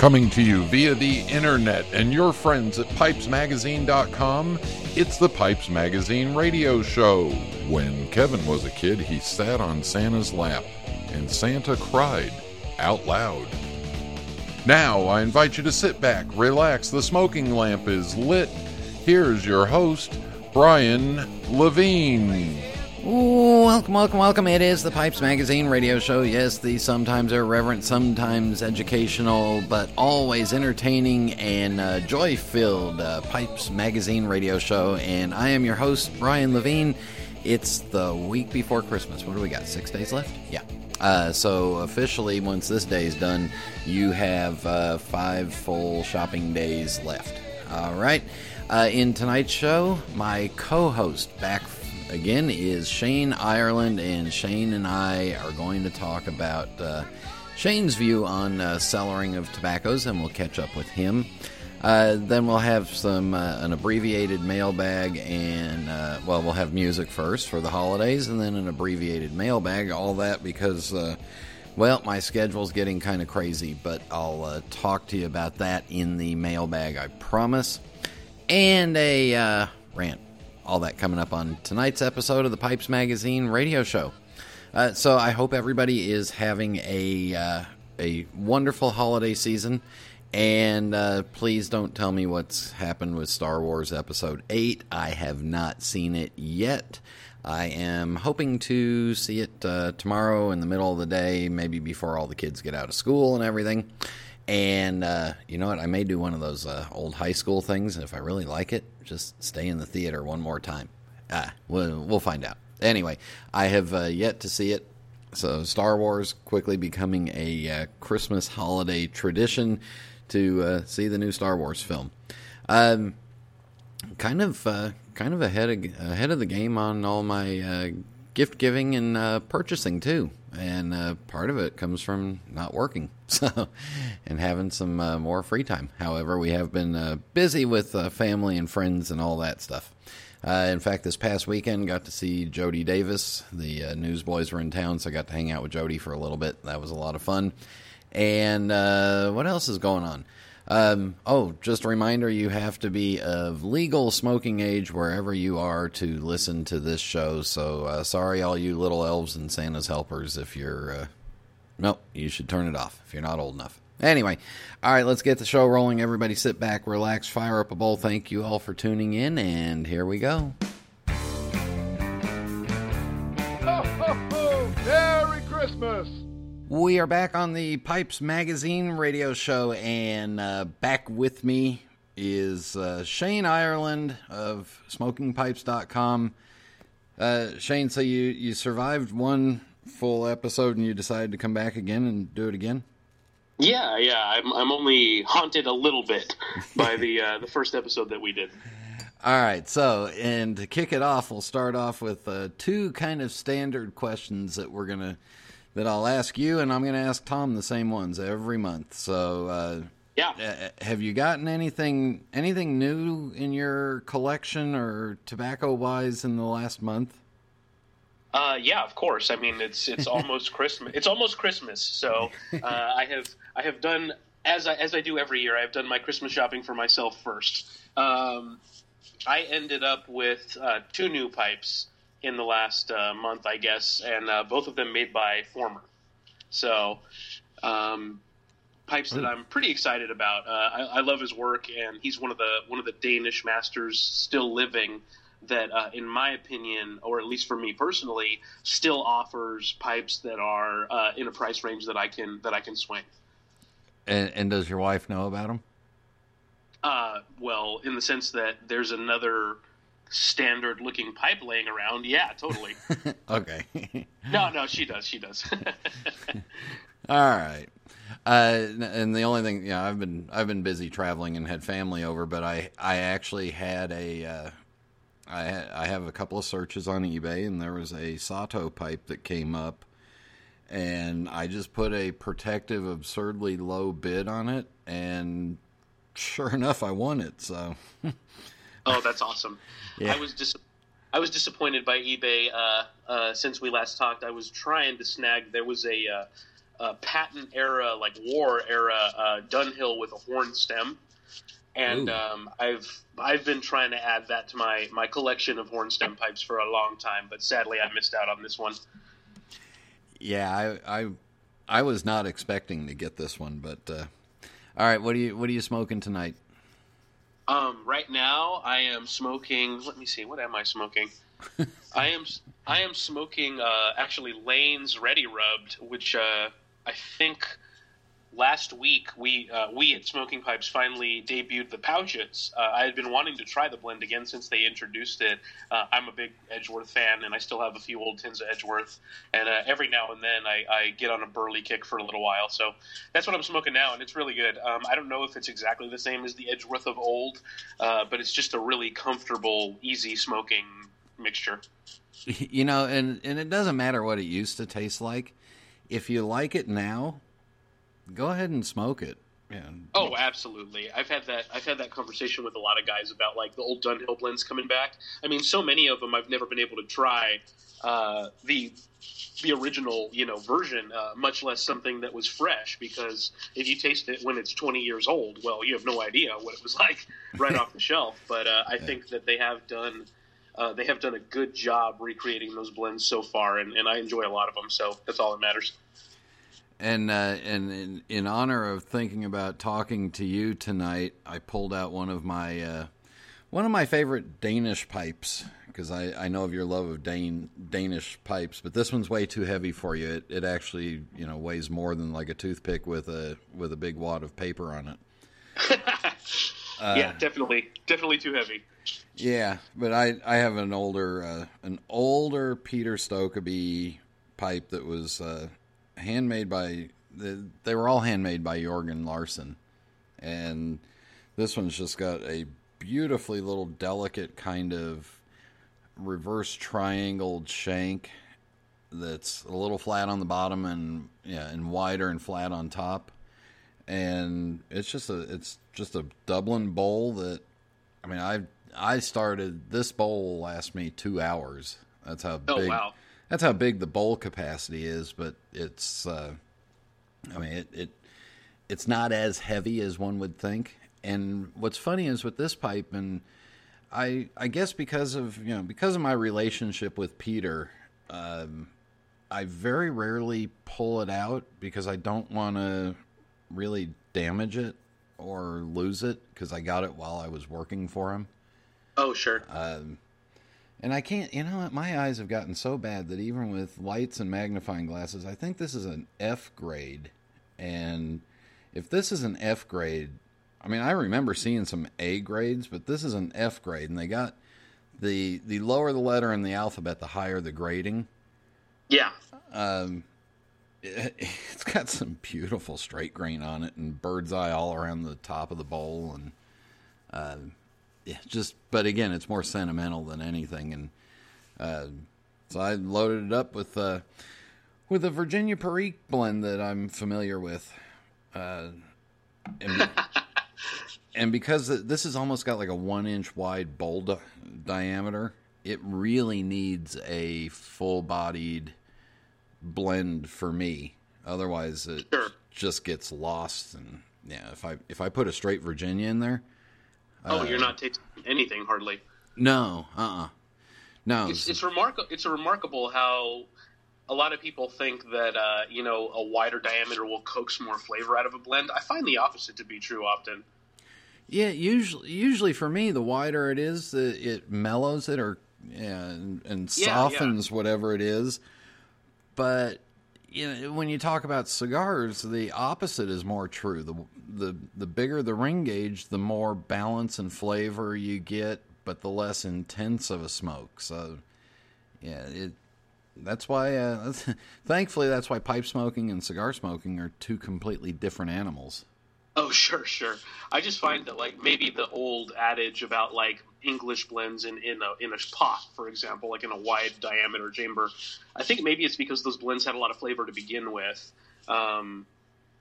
Coming to you via the internet and your friends at pipesmagazine.com, it's the Pipes Magazine radio show. When Kevin was a kid, he sat on Santa's lap, and Santa cried out loud. Now, I invite you to sit back, relax, the smoking lamp is lit. Here's your host, Brian Levine. Welcome, welcome, welcome. It is the Pipes Magazine radio show. Yes, the sometimes irreverent, sometimes educational, but always entertaining and uh, joy filled uh, Pipes Magazine radio show. And I am your host, Brian Levine. It's the week before Christmas. What do we got? Six days left? Yeah. Uh, so, officially, once this day is done, you have uh, five full shopping days left. All right. Uh, in tonight's show, my co host back again is Shane Ireland, and Shane and I are going to talk about uh, Shane's view on uh, cellaring of tobaccos, and we'll catch up with him. Uh, then we'll have some uh, an abbreviated mailbag, and uh, well, we'll have music first for the holidays, and then an abbreviated mailbag. All that because. Uh, well, my schedule's getting kind of crazy, but I'll talk to you about that in the mailbag, I promise. And a rant all that coming up on tonight's episode of the Pipes Magazine radio show. Uh, so I hope everybody is having a uh, a wonderful holiday season, and uh, please don't tell me what's happened with Star Wars Episode Eight. I have not seen it yet. I am hoping to see it uh, tomorrow in the middle of the day, maybe before all the kids get out of school and everything. And uh, you know what? I may do one of those uh, old high school things. If I really like it, just stay in the theater one more time. Ah, we'll, we'll find out. Anyway, I have uh, yet to see it. So, Star Wars quickly becoming a uh, Christmas holiday tradition to uh, see the new Star Wars film. Um, kind of, uh, kind of ahead of, ahead of the game on all my gift giving and purchasing too. And uh, part of it comes from not working so and having some uh, more free time. However we have been uh, busy with uh, family and friends and all that stuff. Uh, in fact this past weekend got to see jody davis. The uh, newsboys were in town so i got to hang out with jody for a little bit. That was a lot of fun. And what else is going on um, oh, just a reminder you have to be of legal smoking age wherever you are to listen to this show. So, uh, sorry, all you little elves and Santa's helpers, if you're. Uh, nope, you should turn it off if you're not old enough. Anyway, all right, let's get the show rolling. Everybody sit back, relax, fire up a bowl. Thank you all for tuning in, and here we go. Ho, ho, ho! Merry Christmas! We are back on the Pipes Magazine radio show, and uh, back with me is uh, Shane Ireland of SmokingPipes.com. Uh, Shane, so you, you survived one full episode and you decided to come back again and do it again? Yeah, yeah. I'm, I'm only haunted a little bit by the uh, the first episode that we did. All right, so and to kick it off, we'll start off with uh, two kind of standard questions that we're gonna that I'll ask you, and I'm going to ask Tom the same ones every month. So, uh, yeah, uh, have you gotten anything anything new in your collection or tobacco wise in the last month? Uh, yeah, of course. I mean, it's it's almost Christmas. It's almost Christmas, so uh, I have I have done as I, as I do every year. I've done my Christmas shopping for myself first. Um, I ended up with uh, two new pipes in the last uh, month, I guess, and uh, both of them made by Former. So, um, pipes that I'm pretty excited about. Uh, I, I, love his work, and he's one of the one of the Danish masters still living that, uh, in my opinion, or at least for me personally, still offers pipes that are uh, in a price range that I can that I can swing. And, and does your wife know about them? Uh, well, in the sense that there's another standard looking pipe laying around, yeah, totally. okay. no, no, she does. She does. All right. Uh, and the only thing, yeah, I've been I've been busy traveling and had family over, but I I actually had a uh, I I have a couple of searches on eBay, and there was a Sato pipe that came up, and I just put a protective, absurdly low bid on it, and sure enough, I won it. So. Oh, that's awesome. Yeah. I was dis- I was disappointed by eBay uh, uh, since we last talked. I was trying to snag. There was a uh, uh, patent era, like war era uh, Dunhill with a horn stem, and um, I've I've been trying to add that to my my collection of horn stem pipes for a long time, but sadly I missed out on this one. Yeah, I, I, I was not expecting to get this one, but uh, all right. What are you What are you smoking tonight? Um, right now, I am smoking. Let me see. What am I smoking? I am I am smoking uh, actually Lane's Ready Rubbed, which uh, I think last week we uh, we at Smoking Pipes finally debuted the pouches. Uh, I had been wanting to try the blend again since they introduced it. Uh, I'm a big Edgeworth fan, and I still have a few old tins of Edgeworth. And uh, every now and then I, I get on a burley kick for a little while. So that's what I'm smoking now, and it's really good. Um, I don't know if it's exactly the same as the Edgeworth of old, uh, but it's just a really comfortable, easy smoking mixture. You know, and and it doesn't matter what it used to taste like. If you like it now, go ahead and smoke it. Yeah. Oh, absolutely. I've had that. I've had that conversation with a lot of guys about like the old Dunhill blends coming back. I mean, so many of them I've never been able to try uh, the the original, you know, version, uh, much less something that was fresh. Because if you taste it when it's 20 years old, well, you have no idea what it was like right off the shelf. But uh, I think that they have done. Uh, they have done a good job recreating those blends so far, and, and I enjoy a lot of them. So that's all that matters. And uh, and in, in honor of thinking about talking to you tonight, I pulled out one of my uh, one of my favorite Danish pipes because I, I know of your love of Dane Danish pipes, but this one's way too heavy for you. It, it actually you know weighs more than like a toothpick with a with a big wad of paper on it. yeah, definitely, definitely too heavy. Yeah, but I I have an older uh, an older Peter Stokkebye pipe that was uh, handmade by the, they were all handmade by Jorgen Larsen, and this one's just got a beautifully little delicate kind of reverse triangled shank that's a little flat on the bottom and yeah and wider and flat on top and it's just a it's just a Dublin bowl that I mean I I started this bowl last me two hours. That's how Oh big. wow. That's how big the bowl capacity is, but it's. Uh, I mean, it, it it's not as heavy as one would think. And what's funny is with this pipe, and I I guess because of you know because of my relationship with Peter, um, I very rarely pull it out because I don't want to really damage it or lose it because I got it while I was working for him. Oh sure. Um, and I can't, you know what? My eyes have gotten so bad that even with lights and magnifying glasses, I think this is an F grade. And if this is an F grade, I mean, I remember seeing some A grades, but this is an F grade, and they got the the lower the letter in the alphabet, the higher the grading. Yeah. Um, it, it's got some beautiful straight grain on it, and bird's eye all around the top of the bowl, and uh, yeah, just. But again, it's more sentimental than anything, and uh, so I loaded it up with uh, with a Virginia Perique blend that I'm familiar with, uh, and, and because this has almost got like a one inch wide bowl di- diameter, it really needs a full bodied blend for me. Otherwise, it Sure. just gets lost. And yeah, if I if I put a straight Virginia in there, Oh, Uh, you're not tasting anything hardly. no, uh, uh no, It's it's remarkable. It's remarkable how a lot of people think that uh, you know a wider diameter will coax more flavor out of a blend. I find the opposite to be true often. Yeah, usually, usually for me, the wider it is, the, it mellows it or yeah, and, and Yeah, softens whatever it is. But you know, when you talk about cigars, the opposite is more true. The the the bigger the ring gauge, the more balance and flavor you get, but the less intense of a smoke. So yeah, it. That's why. Uh, thankfully, that's why pipe smoking and cigar smoking are two completely different animals. Oh, sure, sure. I just find that like maybe the old adage about like English blends in in a in a pot, for example, like in a wide diameter chamber. I think maybe it's because those blends had a lot of flavor to begin with. Um,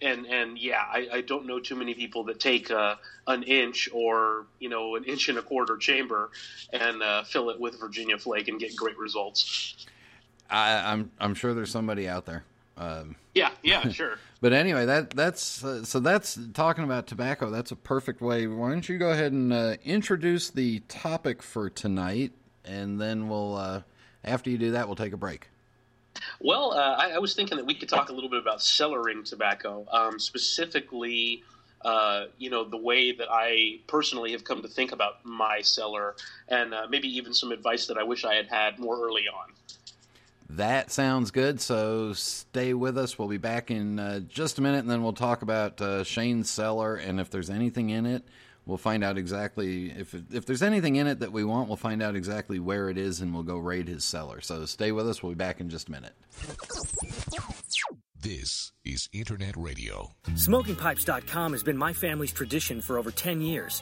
and and yeah, I, I don't know too many people that take uh, an inch or you know an inch and a quarter chamber and uh, fill it with Virginia flake and get great results. I, I'm I'm sure there's somebody out there. Um, yeah, yeah, sure. but anyway, that that's uh, so that's talking about tobacco. That's a perfect way. Why don't you go ahead and uh, introduce the topic for tonight, and then we'll uh, after you do that, we'll take a break. Well, uh, I, I, was thinking that we could talk a little bit about cellaring tobacco, um, specifically. Uh, you know the way that I personally have come to think about my cellar, and uh, maybe even some advice that I wish I had had more early on. That sounds good. So stay with us. We'll be back in uh, just a minute, and then we'll talk about uh, Shane's cellar and if there's anything in it. We'll find out exactly if if there's anything in it that we want. We'll find out exactly where it is, and we'll go raid his cellar. So stay with us. We'll be back in just a minute. This is Internet Radio. SmokingPipes.com has been my family's tradition for over 10 years.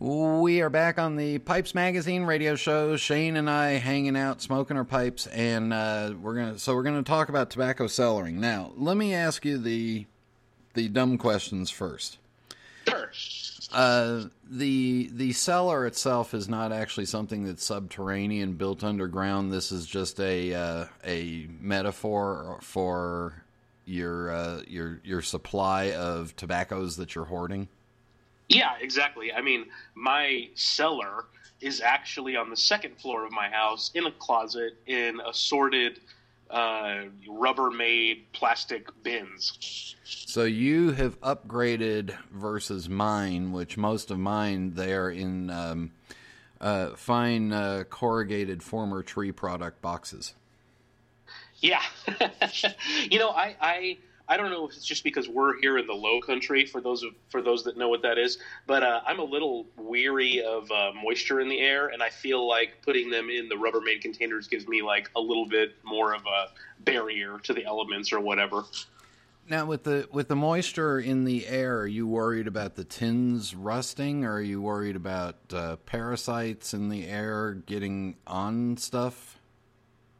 We are back on the Pipes Magazine radio show. Shane and I hanging out, smoking our pipes, and uh, we're gonna. So we're gonna talk about tobacco cellaring. Now, let me ask you the the dumb questions first. Sure. Uh, the the cellar itself is not actually something that's subterranean, built underground. This is just a uh, a metaphor for your uh, your your supply of tobaccos that you're hoarding. Yeah, exactly. I mean, my cellar is actually on the second floor of my house in a closet in assorted uh, Rubbermaid plastic bins. So you have upgraded versus mine, which most of mine they're in um, uh, fine uh, corrugated former tree product boxes. Yeah, you know, I, I I don't know if it's just because we're here in the Low Country for those for those that know what that is, but uh, I'm a little weary of uh, moisture in the air, and I feel like putting them in the Rubbermaid containers gives me like a little bit more of a barrier to the elements or whatever. Now, with the with the moisture in the air, are you worried about the tins rusting, or are you worried about uh, parasites in the air getting on stuff?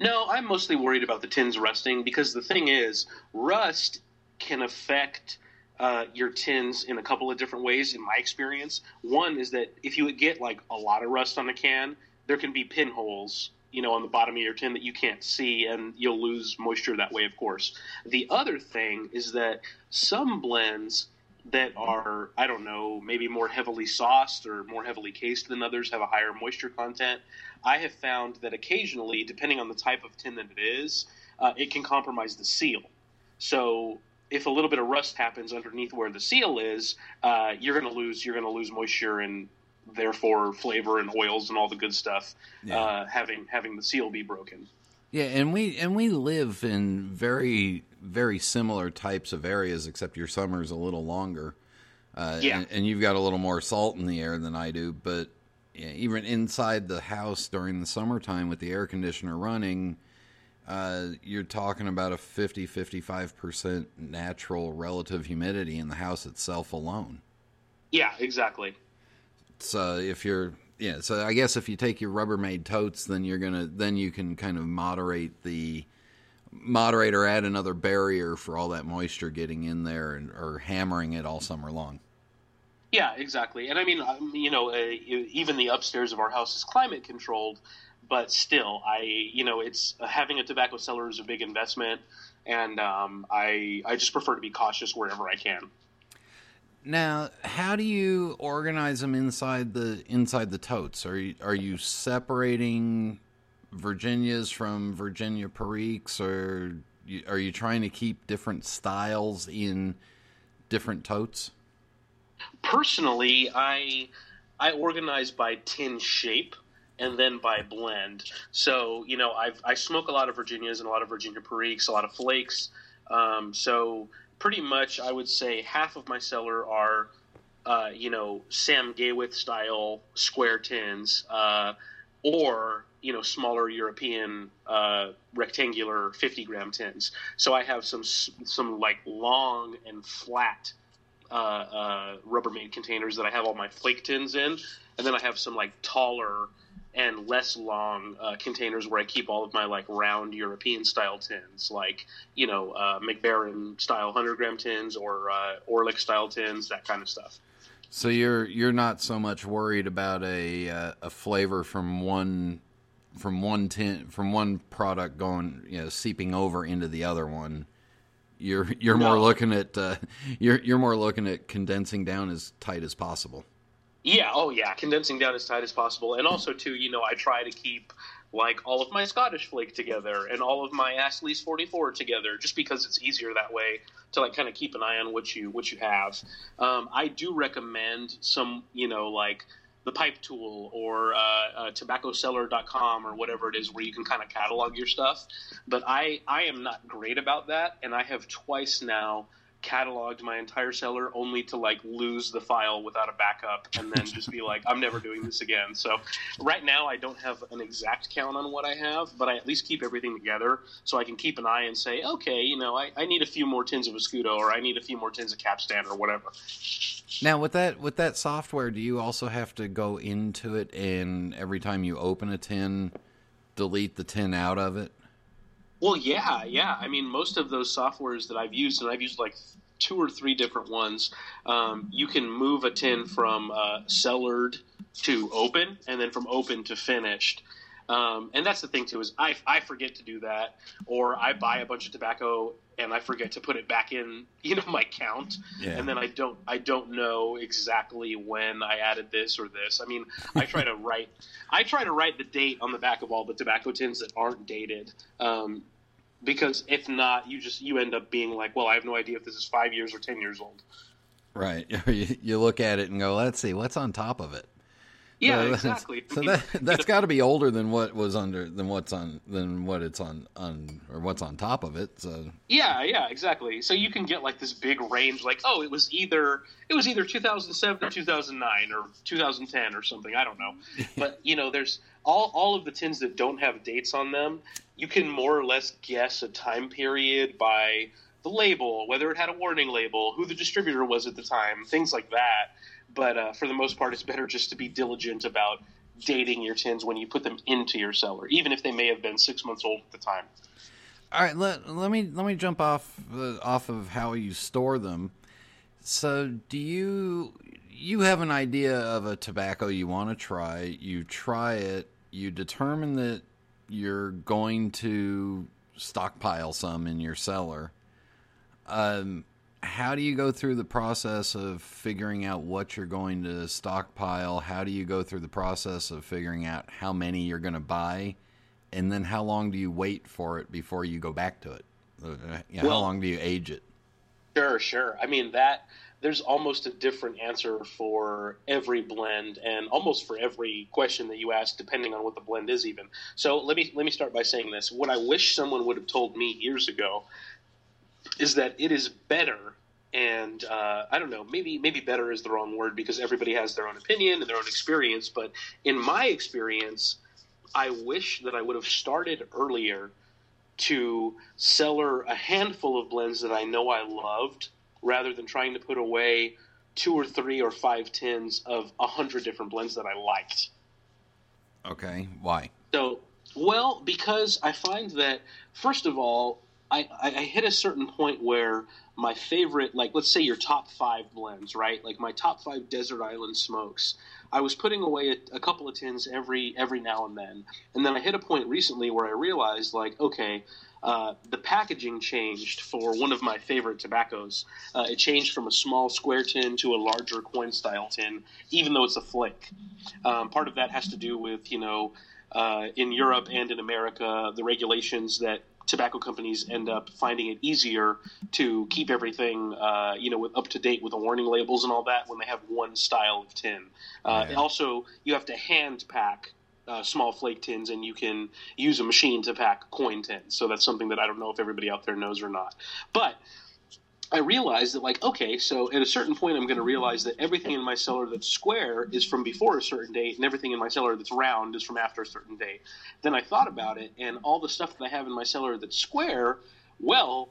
No, I'm mostly worried about the tins rusting because the thing is, rust can affect uh, your tins in a couple of different ways. In my experience, one is that if you get like a lot of rust on a can, there can be pinholes, you know, on the bottom of your tin that you can't see, and you'll lose moisture that way, of course. The other thing is that some blends that are, I don't know, maybe more heavily sauced or more heavily cased than others have a higher moisture content. I have found that occasionally, depending on the type of tin that it is, uh, it can compromise the seal. So if a little bit of rust happens underneath where the seal is, uh, you're going to lose you're going to lose moisture and therefore flavor and oils and all the good stuff. Yeah. Uh, having having the seal be broken. Yeah, and we and we live in very very similar types of areas, except your summer's a little longer. Uh, yeah, and, and, you've got a little more salt in the air than I do. But yeah, even inside the house during the summertime with the air conditioner running, uh, you're talking about a 50 55 percent natural relative humidity in the house itself alone. Yeah, exactly. So if you're yeah, so I guess if you take your Rubbermaid totes, then you're gonna then you can kind of moderate the moderate or add another barrier for all that moisture getting in there and or hammering it all summer long. Yeah, exactly. And I mean, um, you know, uh, even the upstairs of our house is climate controlled, but still, I you know, it's uh, having a tobacco cellar is a big investment, and um, I I just prefer to be cautious wherever I can. Now, how do you organize them inside the inside the totes? Are you, are you separating Virginias from Virginia Periques, or are you trying to keep different styles in different totes? Personally, I I organize by tin shape and then by blend. So you know, I've, I smoke a lot of Virginias and a lot of Virginia Periques, a lot of flakes. Um, so pretty much, I would say half of my cellar are, uh, you know, Sam Gawith style square tins, uh, or you know, smaller European uh, rectangular 50 gram tins. So I have some some like long and flat uh, uh, Rubbermaid containers that I have all my flake tins in, and then I have some like taller and less long uh, containers where I keep all of my like round European style tins, like you know uh, Mac Baren style hundred gram tins or uh, Orlik style tins, that kind of stuff. So you're you're not so much worried about a uh, a flavor from one from one tin from one product going you know seeping over into the other one. You're you're no. more looking at uh, you're you're more looking at condensing down as tight as possible. Yeah, oh yeah, condensing down as tight as possible, and also too, you know, I try to keep like all of my Scottish flake together and all of my Astley's 44 together, just because it's easier that way to like kind of keep an eye on what you what you have. Um, I do recommend some, you know, like the pipe tool or uh, uh, tobaccocellar.com or whatever it is where you can kind of catalog your stuff but i i am not great about that and i have twice now cataloged my entire cellar only to like lose the file without a backup and then just be like i'm never doing this again. So right now i don't have an exact count on what i have but i at least keep everything together so i can keep an eye and say okay you know i, I need a few more tins of escudo or i need a few more tins of capstan or whatever. Now with that with that software do you also have to go into it and every time you open a tin delete the tin out of it well, yeah, yeah. I mean, most of those softwares that I've used, and I've used like two or three different ones, um, you can move a tin from uh, cellared to open, and then from open to finished. Um, and that's the thing too is I, I forget to do that, or I buy a bunch of tobacco and I forget to put it back in, you know, my count, yeah. and then I don't I don't know exactly when I added this or this. I mean, I try to write I try to write the date on the back of all the tobacco tins that aren't dated, um, because if not, you just you end up being like, well, I have no idea if this is five years or ten years old. Right. you look at it and go, let's see what's on top of it. Yeah, so exactly. So that that's got to be older than what was under than what's on than what it's on on or what's on top of it. So yeah, yeah, exactly. So you can get like this big range, like oh, it was either it was either 2007 or 2009 or 2010 or something. I don't know, but you know, there's all all of the tins that don't have dates on them. You can more or less guess a time period by the label, whether it had a warning label, who the distributor was at the time, things like that but uh, for the most part, it's better just to be diligent about dating your tins when you put them into your cellar, even if they may have been six months old at the time. All right, let, let me let me jump off uh, off of how you store them. So, do you you have an idea of a tobacco you want to try? You try it. You determine that you're going to stockpile some in your cellar. Um, how do you go through the process of figuring out what you're going to stockpile? How do you go through the process of figuring out how many you're going to buy? And then how long do you wait for it before you go back to it? Uh, you know, well, how long do you age it? Sure, sure. I mean, that there's almost a different answer for every blend and almost for every question that you ask depending on what the blend is even so let me let me start by saying this what i wish someone would have told me years ago is that it is better and uh, I don't know, maybe maybe better is the wrong word because everybody has their own opinion and their own experience. But in my experience, I wish that I would have started earlier to cellar a handful of blends that I know I loved, rather than trying to put away two or three or five tins of a hundred different blends that I liked. Okay, why? So, well, because I find that first of all, I, I hit a certain point where my favorite, like let's say your top five blends, right? Like my top five desert island smokes. I was putting away a, a, couple of tins every every now and then, and then I hit a point recently where I realized, like, okay, uh, the packaging changed for one of my favorite tobaccos. Uh, it changed from a small square tin to a larger coin style tin, even though it's a flake. Um, part of that has to do with you know. Uh, in Europe and in America, the regulations that tobacco companies end up finding it easier to keep everything, uh, you know, with, up to date with the warning labels and all that when they have one style of tin. Uh, Yeah. Also, you have to hand pack uh, small flake tins, and you can use a machine to pack coin tins. So that's something that I don't know if everybody out there knows or not. But I realized that, like, okay, so at a certain point, I'm going to realize that everything in my cellar that's square is from before a certain date, and everything in my cellar that's round is from after a certain date. Then I thought about it, and all the stuff that I have in my cellar that's square, well,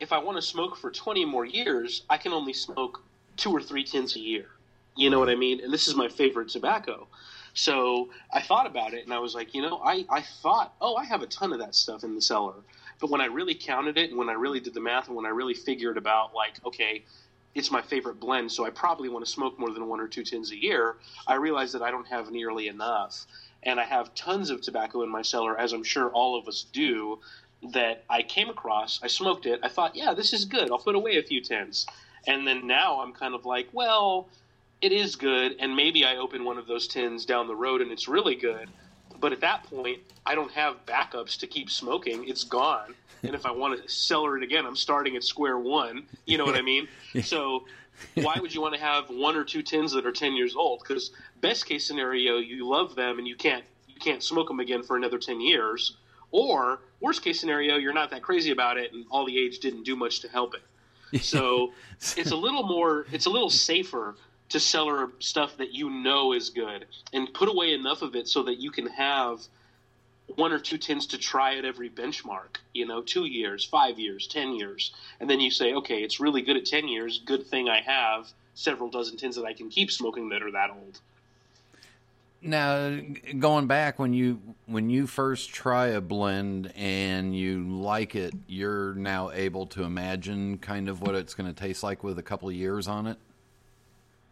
if I want to smoke for 20 more years, I can only smoke two or three tins a year. You know what I mean? And this is my favorite tobacco. So I thought about it, and I was like, you know, I, I thought, oh, I have a ton of that stuff in the cellar. But when I really counted it, and when I really did the math, and when I really figured about, like, okay, it's my favorite blend, so I probably want to smoke more than one or two tins a year, I realized that I don't have nearly enough. And I have tons of tobacco in my cellar, as I'm sure all of us do, that I came across. I smoked it. I thought, yeah, this is good. I'll put away a few tins. And then now I'm kind of like, well, it is good, and maybe I open one of those tins down the road and it's really good. But at that point, I don't have backups to keep smoking. It's gone. And if I want to cellar it again, I'm starting at square one. You know what I mean? So why would you want to have one or two tins that are 10 years old? Because best case scenario, you love them and you can't you can't smoke them again for another 10 years. Or worst case scenario, you're not that crazy about it and all the age didn't do much to help it. So it's a little more, it's a little safer to cellar stuff that you know is good and put away enough of it so that you can have one or two tins to try at every benchmark, you know, two years, five years, ten years. And then you say, okay, it's really good at 10 years. Good thing I have several dozen tins that I can keep smoking that are that old. Now, going back when you when you first try a blend and you like it, you're now able to imagine kind of what it's going to taste like with a couple of years on it.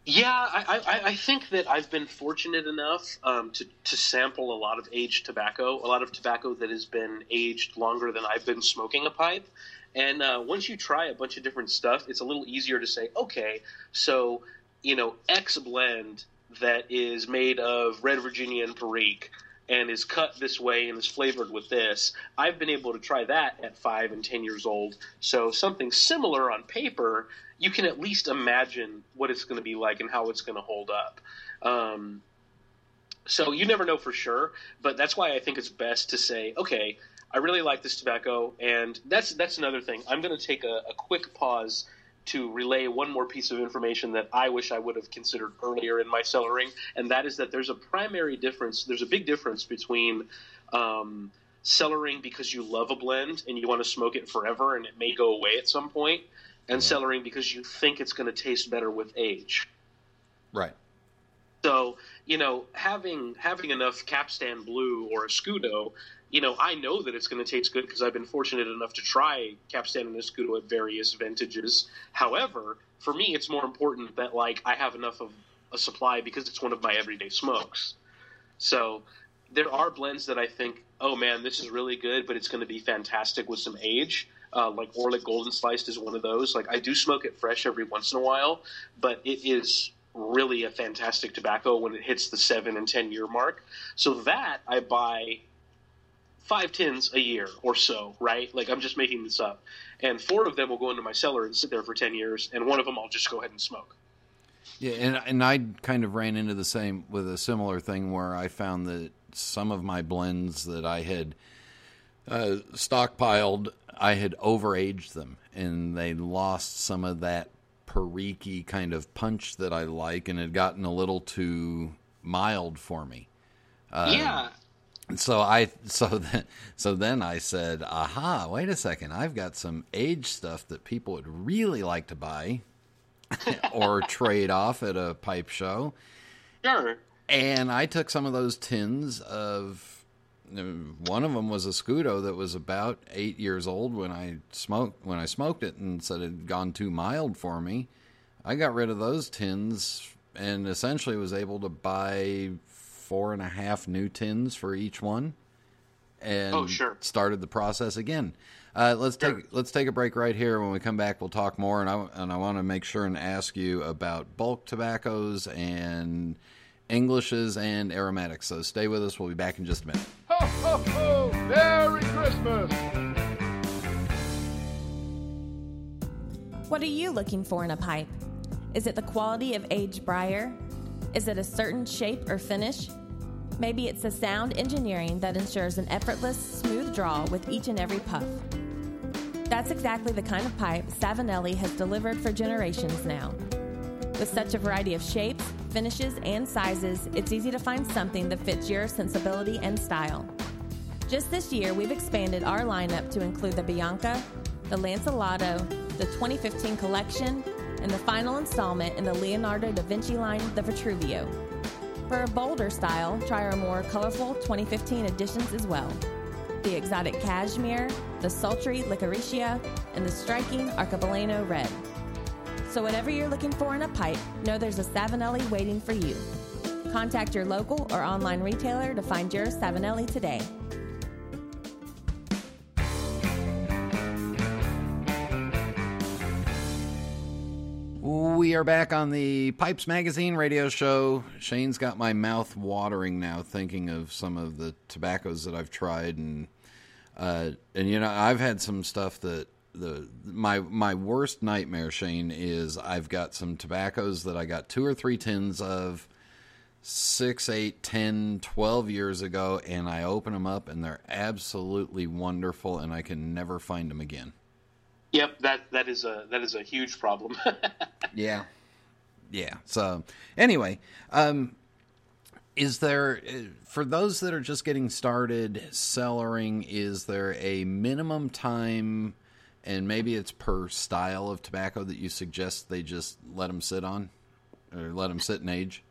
Yeah, I, I, I think that I've been fortunate enough um, to, to sample a lot of aged tobacco, a lot of tobacco that has been aged longer than I've been smoking a pipe. And uh, once you try a bunch of different stuff, it's a little easier to say, okay, so, you know, X blend that is made of Red Virginia and Perique and is cut this way and is flavored with this, I've been able to try that at five and ten years old. So something similar on paper, you can at least imagine what it's going to be like and how it's going to hold up. Um, so you never know for sure, but that's why I think it's best to say, okay, I really like this tobacco, and that's that's another thing. I'm going to take a, a quick pause to relay one more piece of information that I wish I would have considered earlier in my cellaring, and that is that there's a primary difference. There's a big difference between um, cellaring because you love a blend and you want to smoke it forever and it may go away at some point, and cellaring because you think it's going to taste better with age. Right. So you know, having having enough Capstan Blue or Escudo, you know, I know that it's going to taste good because I've been fortunate enough to try Capstan and Escudo at various vintages. However, for me, it's more important that like I have enough of a supply because it's one of my everyday smokes. So there are blends that I think, oh man, this is really good, but it's going to be fantastic with some age. Uh, like Orlik Golden Sliced is one of those. Like I do smoke it fresh every once in a while, but it is really a fantastic tobacco when it hits the seven and ten year mark. So that I buy five tins a year or so, right? Like I'm just making this up, and four of them will go into my cellar and sit there for ten years, and one of them I'll just go ahead and smoke. Yeah, and and I kind of ran into the same with a similar thing where I found that some of my blends that I had uh, stockpiled, I had overaged them, and they lost some of that perique kind of punch that I like, and had gotten a little too mild for me. Um, yeah, So I so then so then I said, "Aha! Wait a second! I've got some age stuff that people would really like to buy or trade off at a pipe show." sure. And I took some of those tins of one of them was a Scudo that was about eight years old when I smoked when I smoked it, and said it had gone too mild for me. I got rid of those tins and essentially was able to buy four and a half new tins for each one, and Oh, sure. started the process again. Uh, let's Sure. take let's take a break right here. When we come back, we'll talk more, and I and I want to make sure and ask you about bulk tobaccos and Englishes and aromatics. So stay with us. We'll be back in just a minute ho, ho! Merry Christmas! What are you looking for in a pipe? Is it the quality of aged briar? Is it a certain shape or finish? Maybe it's the sound engineering that ensures an effortless, smooth draw with each and every puff. That's exactly the kind of pipe Savinelli has delivered for generations now. With such a variety of shapes, finishes, and sizes, it's easy to find something that fits your sensibility and style. Just this year, we've expanded our lineup to include the Bianca, the Lancelotto, the 2015 collection, and the final installment in the Leonardo da Vinci line, the Vitruvio. For a bolder style, try our more colorful 2015 editions as well the exotic cashmere, the sultry licoricia, and the striking arcobaleno red. So, whatever you're looking for in a pipe, know there's a Savinelli waiting for you. Contact your local or online retailer to find your Savinelli today. We are back on the Pipes Magazine radio show. Shane's got my mouth watering now, thinking of some of the tobaccos that I've tried, and uh, and you know I've had some stuff that the my my worst nightmare, Shane, is I've got some tobaccos that I got two or three tins of six, eight, ten, twelve years ago, and I open them up and they're absolutely wonderful, and I can never find them again. Yep, that that is a that is a huge problem. yeah, yeah. So anyway, um, is there for those that are just getting started cellaring? Is there a minimum time, and maybe it's per style of tobacco that you suggest they just let them sit on, or let them sit and age?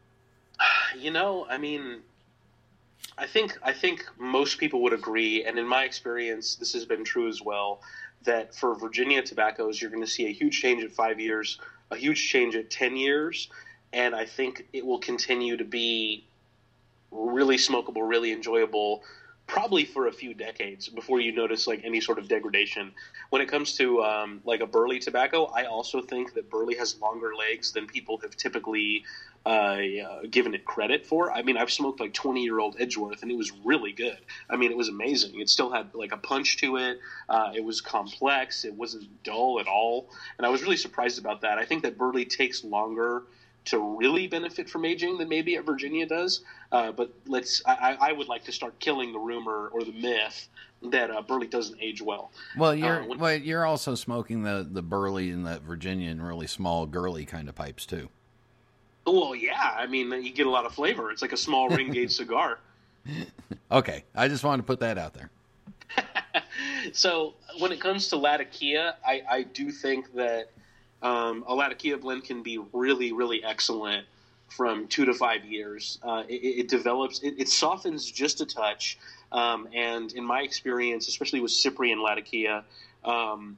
You know, I mean, I think I think most people would agree, and in my experience, this has been true as well that for Virginia tobaccos, you're going to see a huge change at five years, a huge change at 10 years, and I think it will continue to be really smokable, really enjoyable, probably for a few decades before you notice like any sort of degradation. When it comes to um, like a burley tobacco, I also think that burley has longer legs than people have typically uh, given it credit for. I mean, I've smoked like 20 year old Edgeworth and it was really good. I mean, it was amazing. It still had like a punch to it. Uh, it was complex. It wasn't dull at all. And I was really surprised about that. I think that Burley takes longer to really benefit from aging than maybe a Virginia does. Uh, but let's, I, I, would like to start killing the rumor or the myth that uh, Burley doesn't age well. Well, you're, uh, when, well, you're also smoking the, the Burley and the Virginia and really small girly kind of pipes too. Well, yeah. I mean, you get a lot of flavor. It's like a small ring gauge cigar. Okay, I just wanted to put that out there. so when it comes to Latakia, I, I do think that um, a Latakia blend can be really, really excellent from two to five years. Uh, it, it, develops, it, it, softens just a touch, um, and in my experience, especially with Cyprian Latakia, um,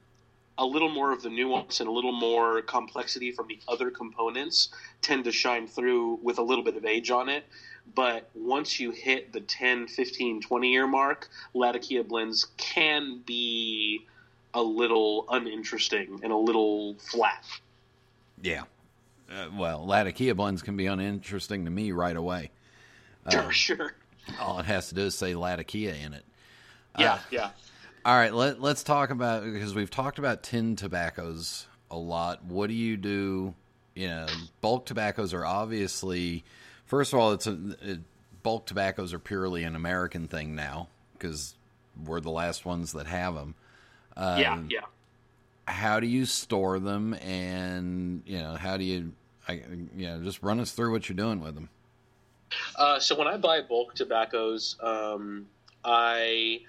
a little more of the nuance and a little more complexity from the other components tend to shine through with a little bit of age on it. But once you hit the 10, 15, 20 year mark, Latakia blends can be a little uninteresting and a little flat. Yeah. Uh, well, Latakia blends can be uninteresting to me right away. Uh, sure. All it has to do is say Latakia in it. Yeah, uh, yeah. All right, let, let's talk about because we've talked about tin tobaccos a lot. What do you do? You know, bulk tobaccos are obviously, first of all, it's a it, bulk tobaccos are purely an American thing now because we're the last ones that have them. Um, yeah, yeah. How do you store them, and you know, how do you, I, you know, just run us through what you're doing with them. Uh, so when I buy bulk tobaccos, um, I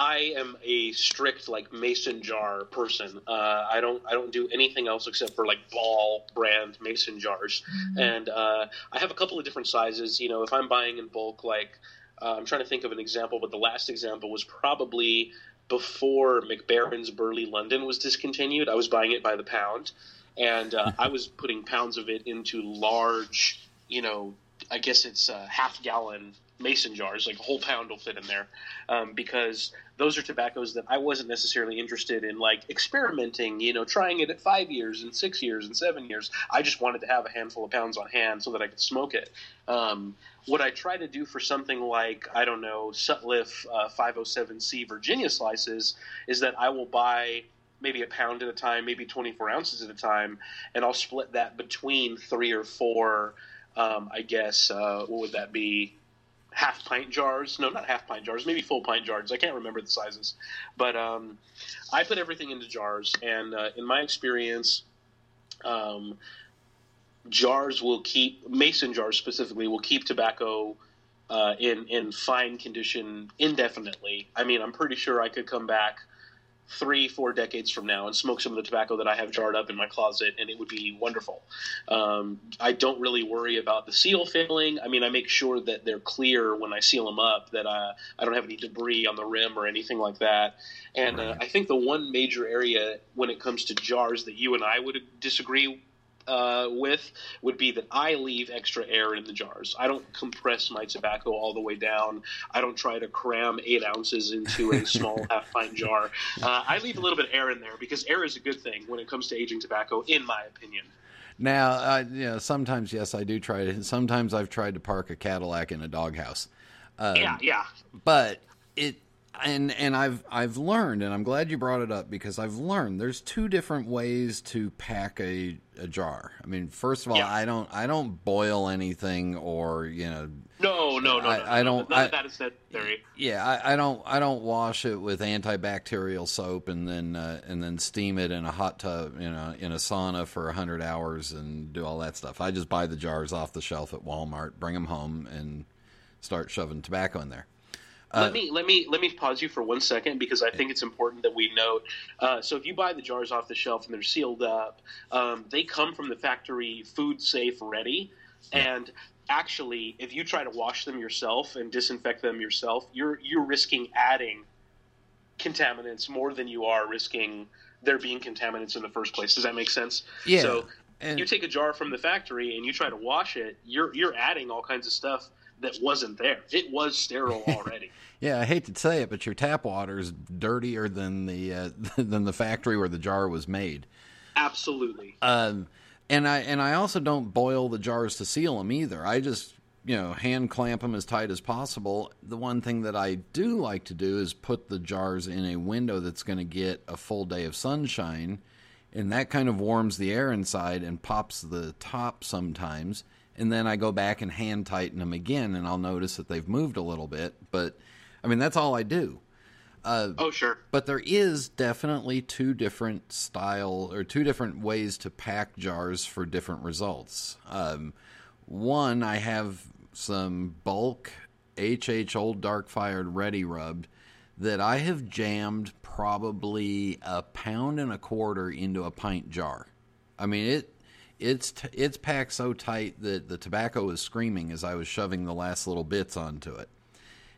I am a strict like mason jar person. Uh, I don't I don't do anything else except for like ball brand mason jars. Mm-hmm. And uh, I have a couple of different sizes. You know, if I'm buying in bulk, like uh, I'm trying to think of an example, but the last example was probably before Mac Baren's Burley London was discontinued. I was buying it by the pound, and uh, I was putting pounds of it into large, you know, I guess it's uh, half gallon mason jars, like a whole pound will fit in there, um, because those are tobaccos that I wasn't necessarily interested in, like experimenting, you know, trying it at five years and six years and seven years. I just wanted to have a handful of pounds on hand so that I could smoke it. Um, what I try to do for something like I don't know Sutliff uh, 507C Virginia slices is that I will buy maybe a pound at a time, maybe 24 ounces at a time, and I'll split that between three or four. Um, I guess uh, what would that be? Half pint jars? No, not half pint jars. Maybe full pint jars. I can't remember the sizes, but um, I put everything into jars, and uh, in my experience, um, jars will keep mason jars specifically will keep tobacco uh, in in fine condition indefinitely. I mean, I'm pretty sure I could come back three, four decades from now and smoke some of the tobacco that I have jarred up in my closet, and it would be wonderful. Um, I don't really worry about the seal failing. I mean, I make sure that they're clear when I seal them up, that I, I don't have any debris on the rim or anything like that. And uh, I think the one major area when it comes to jars that you and I would disagree uh, with would be that I leave extra air in the jars. I don't compress my tobacco all the way down. I don't try to cram eight ounces into a small half pint jar. Uh, I leave a little bit of air in there because air is a good thing when it comes to aging tobacco, in my opinion. Now, uh, you know, sometimes yes, I do try to. Sometimes I've tried to park a Cadillac in a doghouse. Um, yeah, yeah. But it and and I've I've learned, and I'm glad you brought it up because I've learned there's two different ways to pack a, a jar. I mean, first of all, Yeah. I don't I don't boil anything or you know No, no, no. I- no, I don't- None I- of that is necessary. yeah I, I don't I don't wash it with antibacterial soap and then uh, and then steam it in a hot tub you know in a sauna for hundred hours and do all that stuff. I just buy the jars off the shelf at Walmart, bring them home, and start shoving tobacco in there. Uh, let me let me let me pause you for one second because I think it's important that we note. Uh, so if you buy the jars off the shelf and they're sealed up, um, they come from the factory food safe ready, and actually, if you try to wash them yourself and disinfect them yourself, you're you're risking adding contaminants more than you are risking there being contaminants in the first place. Does that make sense? Yeah, So and- you take a jar from the factory and you try to wash it, you're you're adding all kinds of stuff that wasn't there. It was sterile already. Yeah, I hate to say it, but your tap water is dirtier than the uh, than the factory where the jar was made. Absolutely. Um, and I and I also don't boil the jars to seal them either. I just you know hand clamp them as tight as possible. The one thing that I do like to do is put the jars in a window that's going to get a full day of sunshine, and that kind of warms the air inside and pops the top sometimes. And then I go back and hand tighten them again, and I'll notice that they've moved a little bit. But I mean that's all I do. Uh, oh sure. But there is definitely two different style or two different ways to pack jars for different results. Um, one, I have some bulk HH Old Dark Fired Ready Rubbed that I have jammed probably a pound and a quarter into a pint jar. I mean it. It's t- it's packed so tight that the tobacco was screaming as I was shoving the last little bits onto it.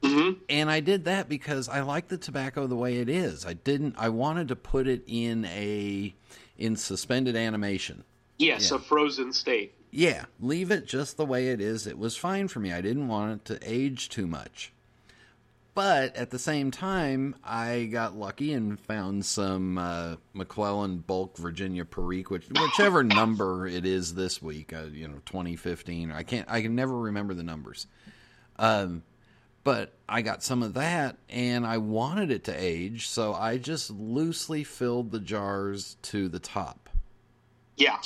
Mm-hmm. And I did that because I like the tobacco the way it is. I didn't. I wanted to put it in a in suspended animation. Yes, Yeah. a frozen state. Yeah, leave it just the way it is. It was fine for me. I didn't want it to age too much. But at the same time, I got lucky and found some uh, McClelland Bulk Virginia Perique, which whichever number it is this week, uh, you know, 2015. I can't. I can never remember the numbers. Um, but I got some of that, and I wanted it to age, so I just loosely filled the jars to the top Yeah.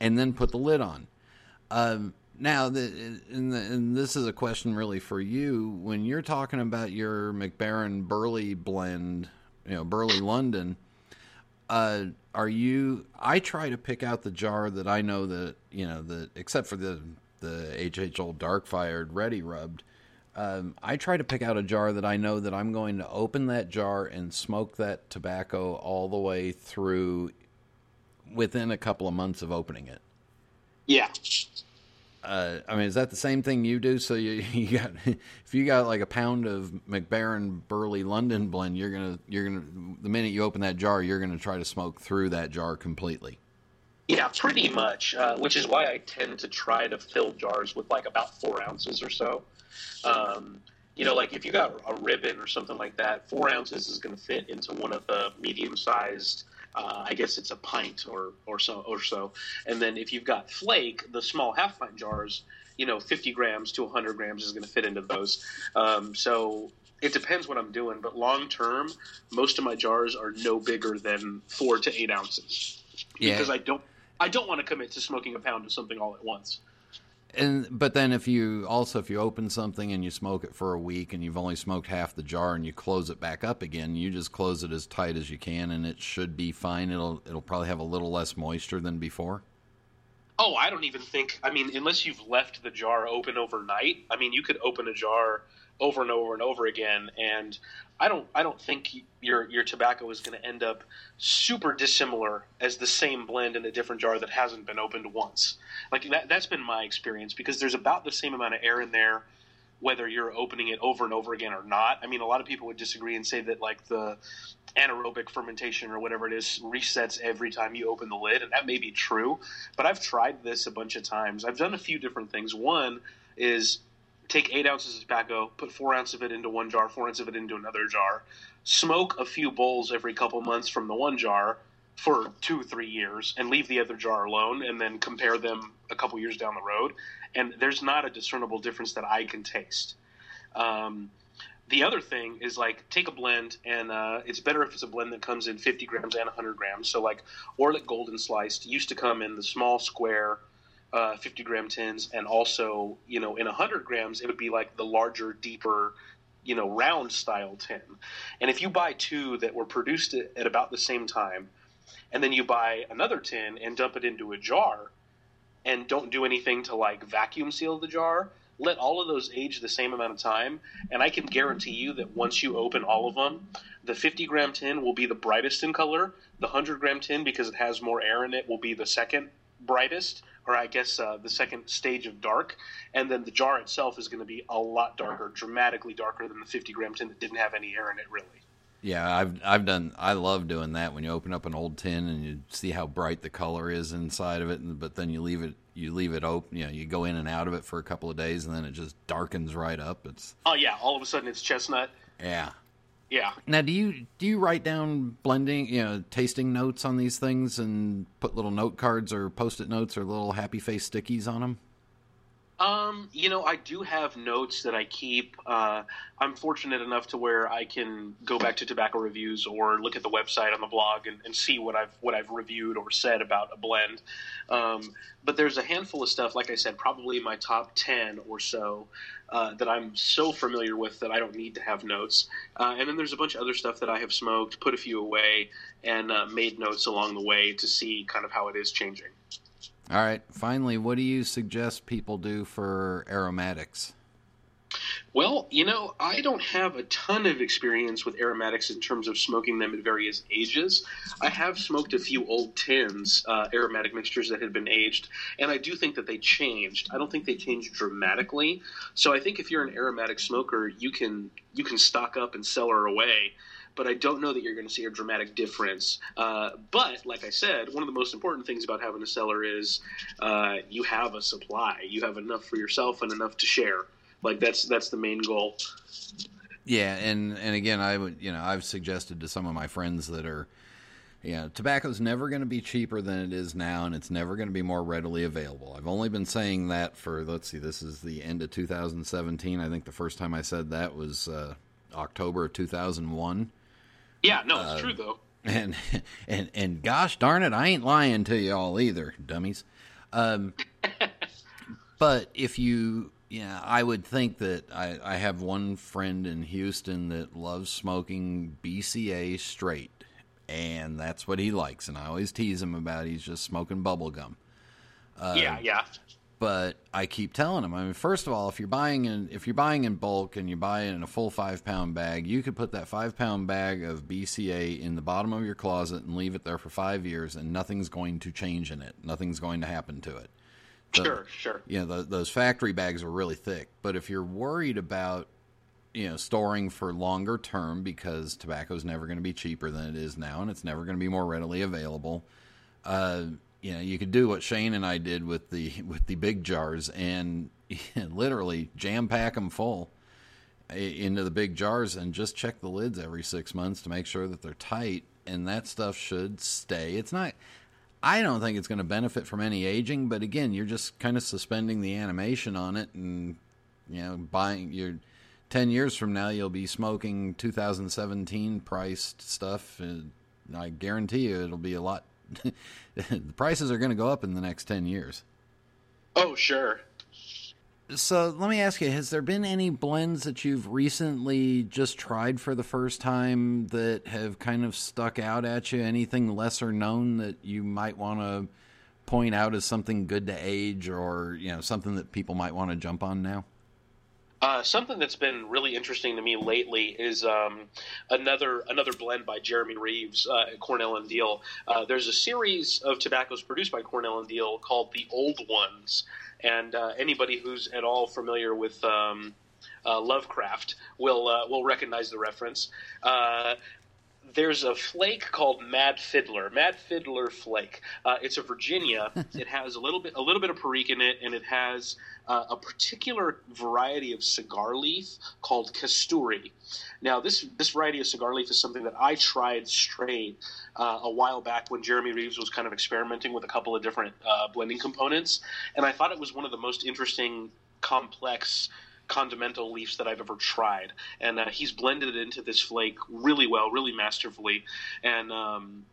and then put the lid on. Um, now, the, and, the, and this is a question really for you. When you're talking about your Mac Baren Burley blend, you know, Burley London, uh, are you? I try to pick out the jar that I know that you know that, except for the the HH Old Dark Fired Ready Rubbed. Um, I try to pick out a jar that I know that I'm going to open that jar and smoke that tobacco all the way through within a couple of months of opening it. Yeah. Uh, I mean, is that the same thing you do? So you, you got if you got like a pound of Mac Baren Burley London blend, you're gonna you're gonna the minute you open that jar, you're gonna try to smoke through that jar completely. Yeah, pretty much. Uh, which is why I tend to try to fill jars with like about four ounces or so. Um, you know, like if you got a ribbon or something like that, four ounces is going to fit into one of the medium-sized. Uh, I guess it's a pint or or so or so. And then if you've got flake, the small half pint jars, you know, 50 grams to 100 grams is going to fit into those. Um, so it depends what I'm doing, but long term, most of my jars are no bigger than four to eight ounces Yeah. because I don't I don't want to commit to smoking a pound of something all at once. And but then if you also if you open something and you smoke it for a week and you've only smoked half the jar and you close it back up again, you just close it as tight as you can and it should be fine. It'll it'll probably have a little less moisture than before. Oh, I don't even think. I mean, unless you've left the jar open overnight. I mean, you could open a jar over and over and over again, and I don't. I don't think your your tobacco is going to end up super dissimilar as the same blend in a different jar that hasn't been opened once. Like that. That's been my experience because there's about the same amount of air in there, whether you're opening it over and over again or not. I mean, a lot of people would disagree and say that like the anaerobic fermentation or whatever it is resets every time you open the lid, and that may be true. But I've tried this a bunch of times. I've done a few different things. One is take eight ounces of tobacco, put four ounces of it into one jar, four ounces of it into another jar, smoke a few bowls every couple months from the one jar for two, three years, and leave the other jar alone, and then compare them a couple years down the road. And there's not a discernible difference that I can taste. Um, the other thing is like take a blend, and uh, it's better if it's a blend that comes in 50 grams and 100 grams. So like Orlik Golden Sliced used to come in the small square uh, 50 gram tins, and also you know in 100 grams it would be like the larger, deeper, you know round style tin. And if you buy two that were produced at, about the same time, and then you buy another tin and dump it into a jar, and don't do anything to like vacuum seal the jar. Let all of those age the same amount of time, and I can guarantee you that once you open all of them, the 50 gram tin will be the brightest in color. The 100 gram tin, because it has more air in it, will be the second brightest, or I guess uh, the second stage of dark. And then the jar itself is going to be a lot darker, dramatically darker than the 50 gram tin that didn't have any air in it, really. Yeah, I've I've done. I love doing that when you open up an old tin and you see how bright the color is inside of it, and, but then you leave it you leave it open. You know, you go in and out of it for a couple of days, and then it just darkens right up. It's Oh, yeah, all of a sudden it's chestnut. yeah. Yeah. Now, do you do you write down blending, you know, tasting notes on these things and put little note cards or post-it notes or little happy face stickies on them? Um, you know, I do have notes that I keep. Uh, I'm fortunate enough to where I can go back to tobacco reviews or look at the website on the blog and, and see what I've what I've reviewed or said about a blend. Um, but there's a handful of stuff, like I said, probably my top ten or so uh, that I'm so familiar with that I don't need to have notes. Uh, and then there's a bunch of other stuff that I have smoked, put a few away, and uh, made notes along the way to see kind of how it is changing. All right. Finally, what do you suggest people do for aromatics? Well, you know, I don't have a ton of experience with aromatics in terms of smoking them at various ages. I have smoked a few old tins, uh, aromatic mixtures that had been aged, and I do think that they changed. I don't think they changed dramatically. So I think if you're an aromatic smoker, you can you can stock up and cellar away. But I don't know that you're going to see a dramatic difference. Uh, but like I said, one of the most important things about having a cellar is uh, you have a supply. You have enough for yourself and enough to share. Like that's that's the main goal. Yeah, and and again, I would you know I've suggested to some of my friends that are, you know, tobacco's never going to be cheaper than it is now, and it's never going to be more readily available. I've only been saying that for let's see, this is the end of 2017. I think the first time I said that was uh, October of 2001. Yeah, no, it's true though. And and and gosh darn it, I ain't lying to you all either, dummies. Um, but if you, yeah, I would think that I, I have one friend in Houston that loves smoking BCA straight, and that's what he likes. And I always tease him about he's just smoking bubble gum. yeah, um, yeah. But I keep telling him. I mean, first of all, if you're buying in if you're buying in bulk and you buy it in a full five pound bag, you could put that five pound bag of BCA in the bottom of your closet and leave it there for five years, and nothing's going to change in it. Nothing's going to happen to it. The- Sure, sure. you know, the, those factory bags are really thick. But if you're worried about, you know, storing for longer term because tobacco is never going to be cheaper than it is now, and it's never going to be more readily available, uh, you know, you could do what Shane and I did with the with the big jars and literally jam pack them full into the big jars and just check the lids every six months to make sure that they're tight. And that stuff should stay. It's not. I don't think it's going to benefit from any aging, but again, you're just kind of suspending the animation on it, and you know, buying you're ten years from now, you'll be smoking 2017 priced stuff. And I guarantee you, it'll be a lot. the prices are going to go up in the next ten years. Oh, sure. So let me ask you: Has there been any blends that you've recently just tried for the first time that have kind of stuck out at you? Anything lesser known that you might want to point out as something good to age, or you know something that people might want to jump on now? Uh, something that's been really interesting to me lately is um, another another blend by Jeremy Reeves, uh, Cornell and Diehl. Uh, there's a series of tobaccos produced by Cornell and Diehl called the Old Ones, and uh, anybody who's at all familiar with um, uh, Lovecraft will uh, will recognize the reference. Uh, there's a flake called Mad Fiddler, Mad Fiddler flake. Uh, it's a Virginia. it has a little bit a little bit of perique in it, and it has uh, a particular variety of cigar leaf called Casturi. Now, this this variety of cigar leaf is something that I tried straight uh, a while back when Jeremy Reeves was kind of experimenting with a couple of different uh, blending components, and I thought it was one of the most interesting, complex condimental leaves that I've ever tried, and uh, he's blended it into this flake really well, really masterfully, and um,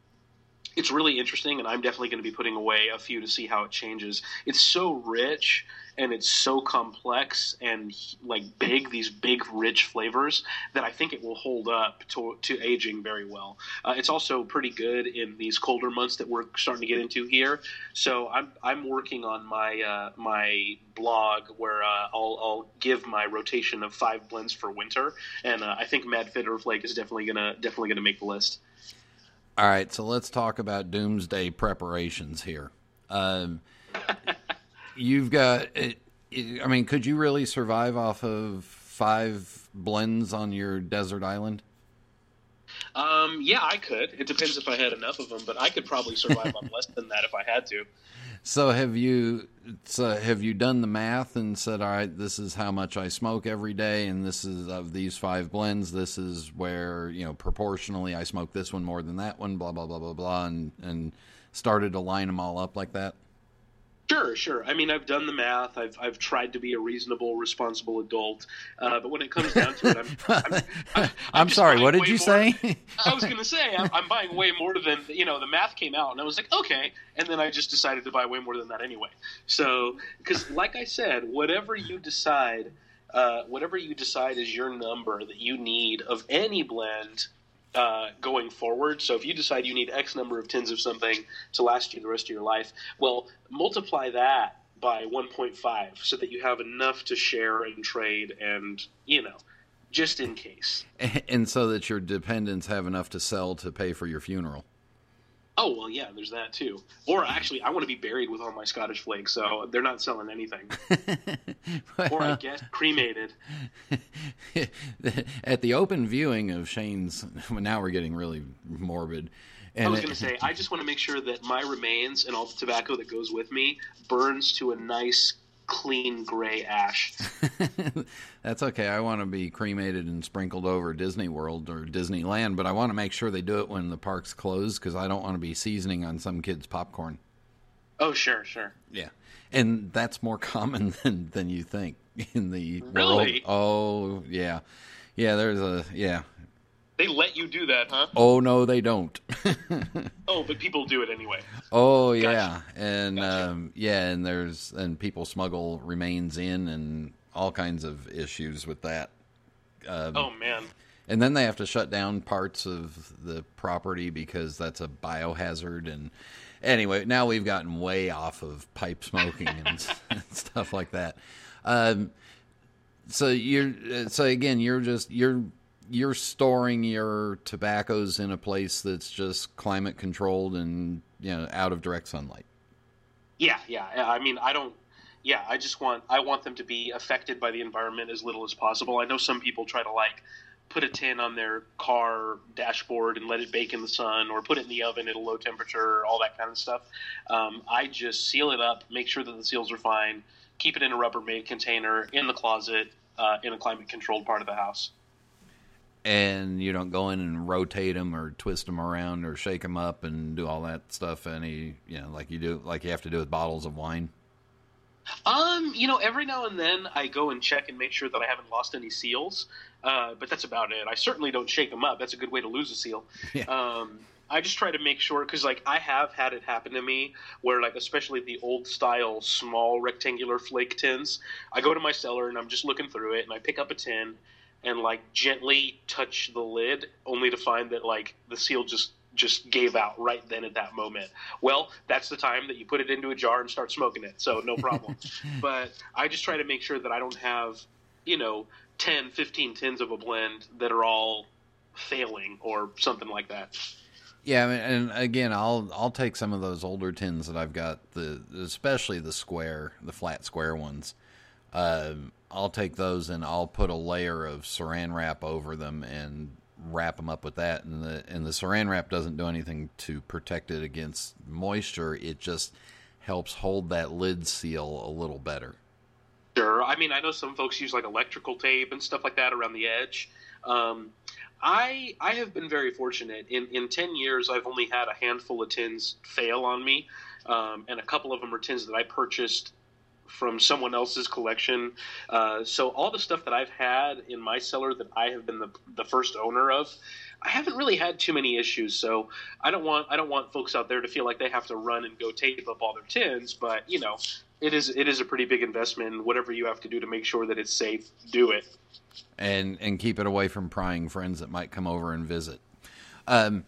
it's really interesting. And I'm definitely going to be putting away a few to see how it changes. It's so rich and it's so complex and like big these big rich flavors that i think it will hold up to, to aging very well. Uh, it's also pretty good in these colder months that we're starting to get into here. So i'm, I'm working on my uh, my blog where uh, I'll, I'll give my rotation of five blends for winter. And uh, i think mad fiddler flake is definitely gonna definitely gonna make the list. All right so let's talk about doomsday preparations here. Um, you've got. I mean, could you really survive off of five blends on your desert island? Um, yeah, I could. It depends if I had enough of them, but I could probably survive on less than that if I had to. So have you? So have you done the math and said, "All right, this is how much I smoke every day, and this is of these five blends. This is where you know proportionally I smoke this one more than that one." Blah blah blah blah blah, and and started to line them all up like that. Sure, sure. I mean, I've done the math. I've I've tried to be a reasonable, responsible adult. Uh, but when it comes down to it, I'm I'm, I'm, I'm, sorry. What did you more, say? I was going to say I'm, I'm, buying way more than you know. The math came out, and I was like, okay. And then I just decided to buy way more than that anyway. So, because like I said, whatever you decide, uh, whatever you decide is your number that you need of any blend uh, going forward. So if you decide you need X number of tins of something to last you the rest of your life, well, multiply that by 1.5 so that you have enough to share and trade and, you know, just in case. And so that your dependents have enough to sell to pay for your funeral. Oh well, yeah. There's that too. Or actually, I want to be buried with all my Scottish flakes, so they're not selling anything. well, or I guess cremated. At the open viewing of Shane's, now we're getting really morbid. And I was going to say, I just want to make sure that my remains and all the tobacco that goes with me burns to a nice clean gray ash. That's okay. I want to be cremated and sprinkled over Disney World or Disneyland, but I want to make sure they do it when the park's closed because I don't want to be seasoning on some kid's popcorn. Oh, sure, sure. Yeah. And that's more common than, than you think in the really? world. Oh, yeah. Yeah, there's a, yeah. They let you do that, huh? Oh no, they don't. oh, but people do it anyway. Oh gotcha. yeah, and gotcha. um, yeah, and there's and people smuggle remains in and all kinds of issues with that. Um, oh man. And then they have to shut down parts of the property because that's a biohazard. And anyway, now we've gotten way off of pipe smoking and, and stuff like that. Um, so you're so again, you're just you're you're storing your tobaccos in a place that's just climate controlled and you know out of direct sunlight. Yeah, yeah. I mean, I don't. Yeah, I just want I want them to be affected by the environment as little as possible. I know some people try to like put a tin on their car dashboard and let it bake in the sun, or put it in the oven at a low temperature, all that kind of stuff. Um, I just seal it up, make sure that the seals are fine, keep it in a Rubbermaid container in the closet uh, in a climate controlled part of the house and you don't go in and rotate them or twist them around or shake them up and do all that stuff any you know like you do like you have to do with bottles of wine Um, you know, every now and then I go and check and make sure that I haven't lost any seals, uh, but that's about it. I certainly don't shake them up. That's a good way to lose a seal. Yeah. Um, I just try to make sure because, like, I have had it happen to me where, like, especially the old style small rectangular flake tins. I go to my cellar and I'm just looking through it and I pick up a tin and like gently touch the lid, only to find that like the seal just just gave out right then at that moment. Well, that's the time that you put it into a jar and start smoking it. So no problem. but I just try to make sure that I don't have, you know, 10, 15 tins of a blend that are all failing or something like that. Yeah, I mean, and again, I'll I'll take some of those older tins that I've got, the especially the square, the flat square ones. Um, I'll take those and I'll put a layer of Saran wrap over them and wrap them up with that. And the and the Saran wrap doesn't do anything to protect it against moisture. It just helps hold that lid seal a little better. Sure. I mean, I know some folks use like electrical tape and stuff like that around the edge. Um, I I have been very fortunate. In in ten years, I've only had a handful of tins fail on me, um, and a couple of them are tins that I purchased from someone else's collection. Uh, so all the stuff that I've had in my cellar that I have been the, the first owner of, I haven't really had too many issues. So I don't want I don't want folks out there to feel like they have to run and go tape up all their tins. But you know, it is it is a pretty big investment. Whatever you have to do to make sure that it's safe, do it. And and keep it away from prying friends that might come over and visit. Um,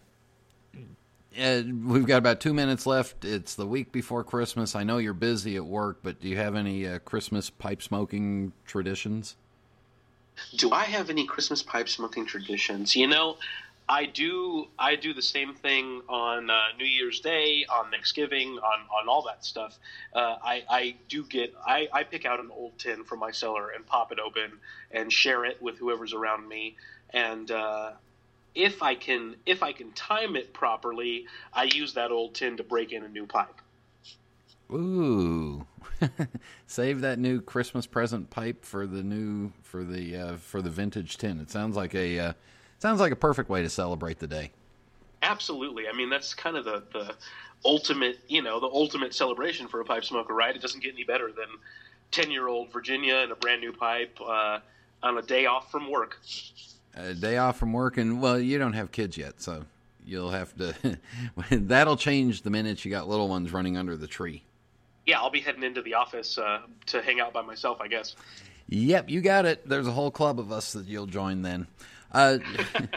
we've got about two minutes left. It's the week before Christmas. I know you're busy at work, but do you have any uh, Christmas pipe smoking traditions? Do I have any Christmas pipe smoking traditions? You know, I do. I do the same thing on uh, New Year's Day, on Thanksgiving, on, on all that stuff. Uh, I, I do get. I, I pick out an old tin from my cellar and pop it open and share it with whoever's around me. And uh, if I can if I can time it properly, I use that old tin to break in a new pipe. Ooh, save that new Christmas present pipe for the new for the uh, for the vintage tin. It sounds like a uh, sounds like a perfect way to celebrate the day. Absolutely. I mean, that's kind of the the ultimate you know the ultimate celebration for a pipe smoker, right? It doesn't get any better than ten year old Virginia and a brand new pipe uh, on a day off from work. A day off from work, and well, you don't have kids yet, so you'll have to. that'll change the minute you got little ones running under the tree. Yeah, I'll be heading into the office uh, to hang out by myself, I guess. Yep, you got it. There's a whole club of us that you'll join then. Uh,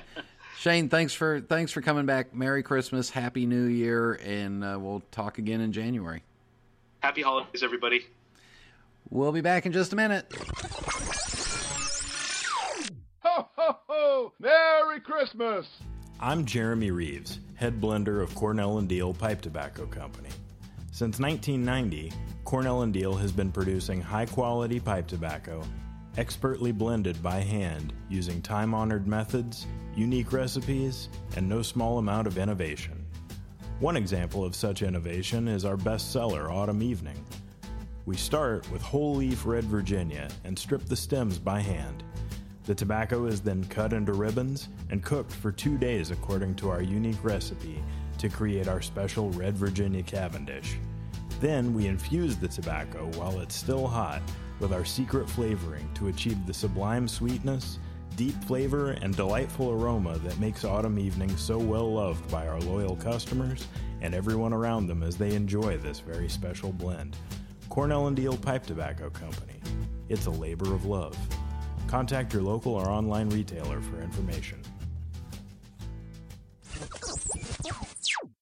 Shane, thanks for thanks for coming back. Merry Christmas, Happy New Year, and uh, we'll talk again in January. Happy holidays, everybody. We'll be back in just a minute. Christmas! I'm Jeremy Reeves, head blender of Cornell and Diehl Pipe Tobacco Company. Since 1990, Cornell and Diehl has been producing high quality pipe tobacco, expertly blended by hand using time honored methods, unique recipes, and no small amount of innovation. One example of such innovation is our bestseller, Autumn Evening. We start with whole leaf red Virginia and strip the stems by hand. The tobacco is then cut into ribbons and cooked for two days according to our unique recipe to create our special red Virginia Cavendish. Then we infuse the tobacco while it's still hot with our secret flavoring to achieve the sublime sweetness, deep flavor, and delightful aroma that makes Autumn evenings so well loved by our loyal customers and everyone around them as they enjoy this very special blend. Cornell and Diehl Pipe Tobacco Company. It's a labor of love. Contact your local or online retailer for information.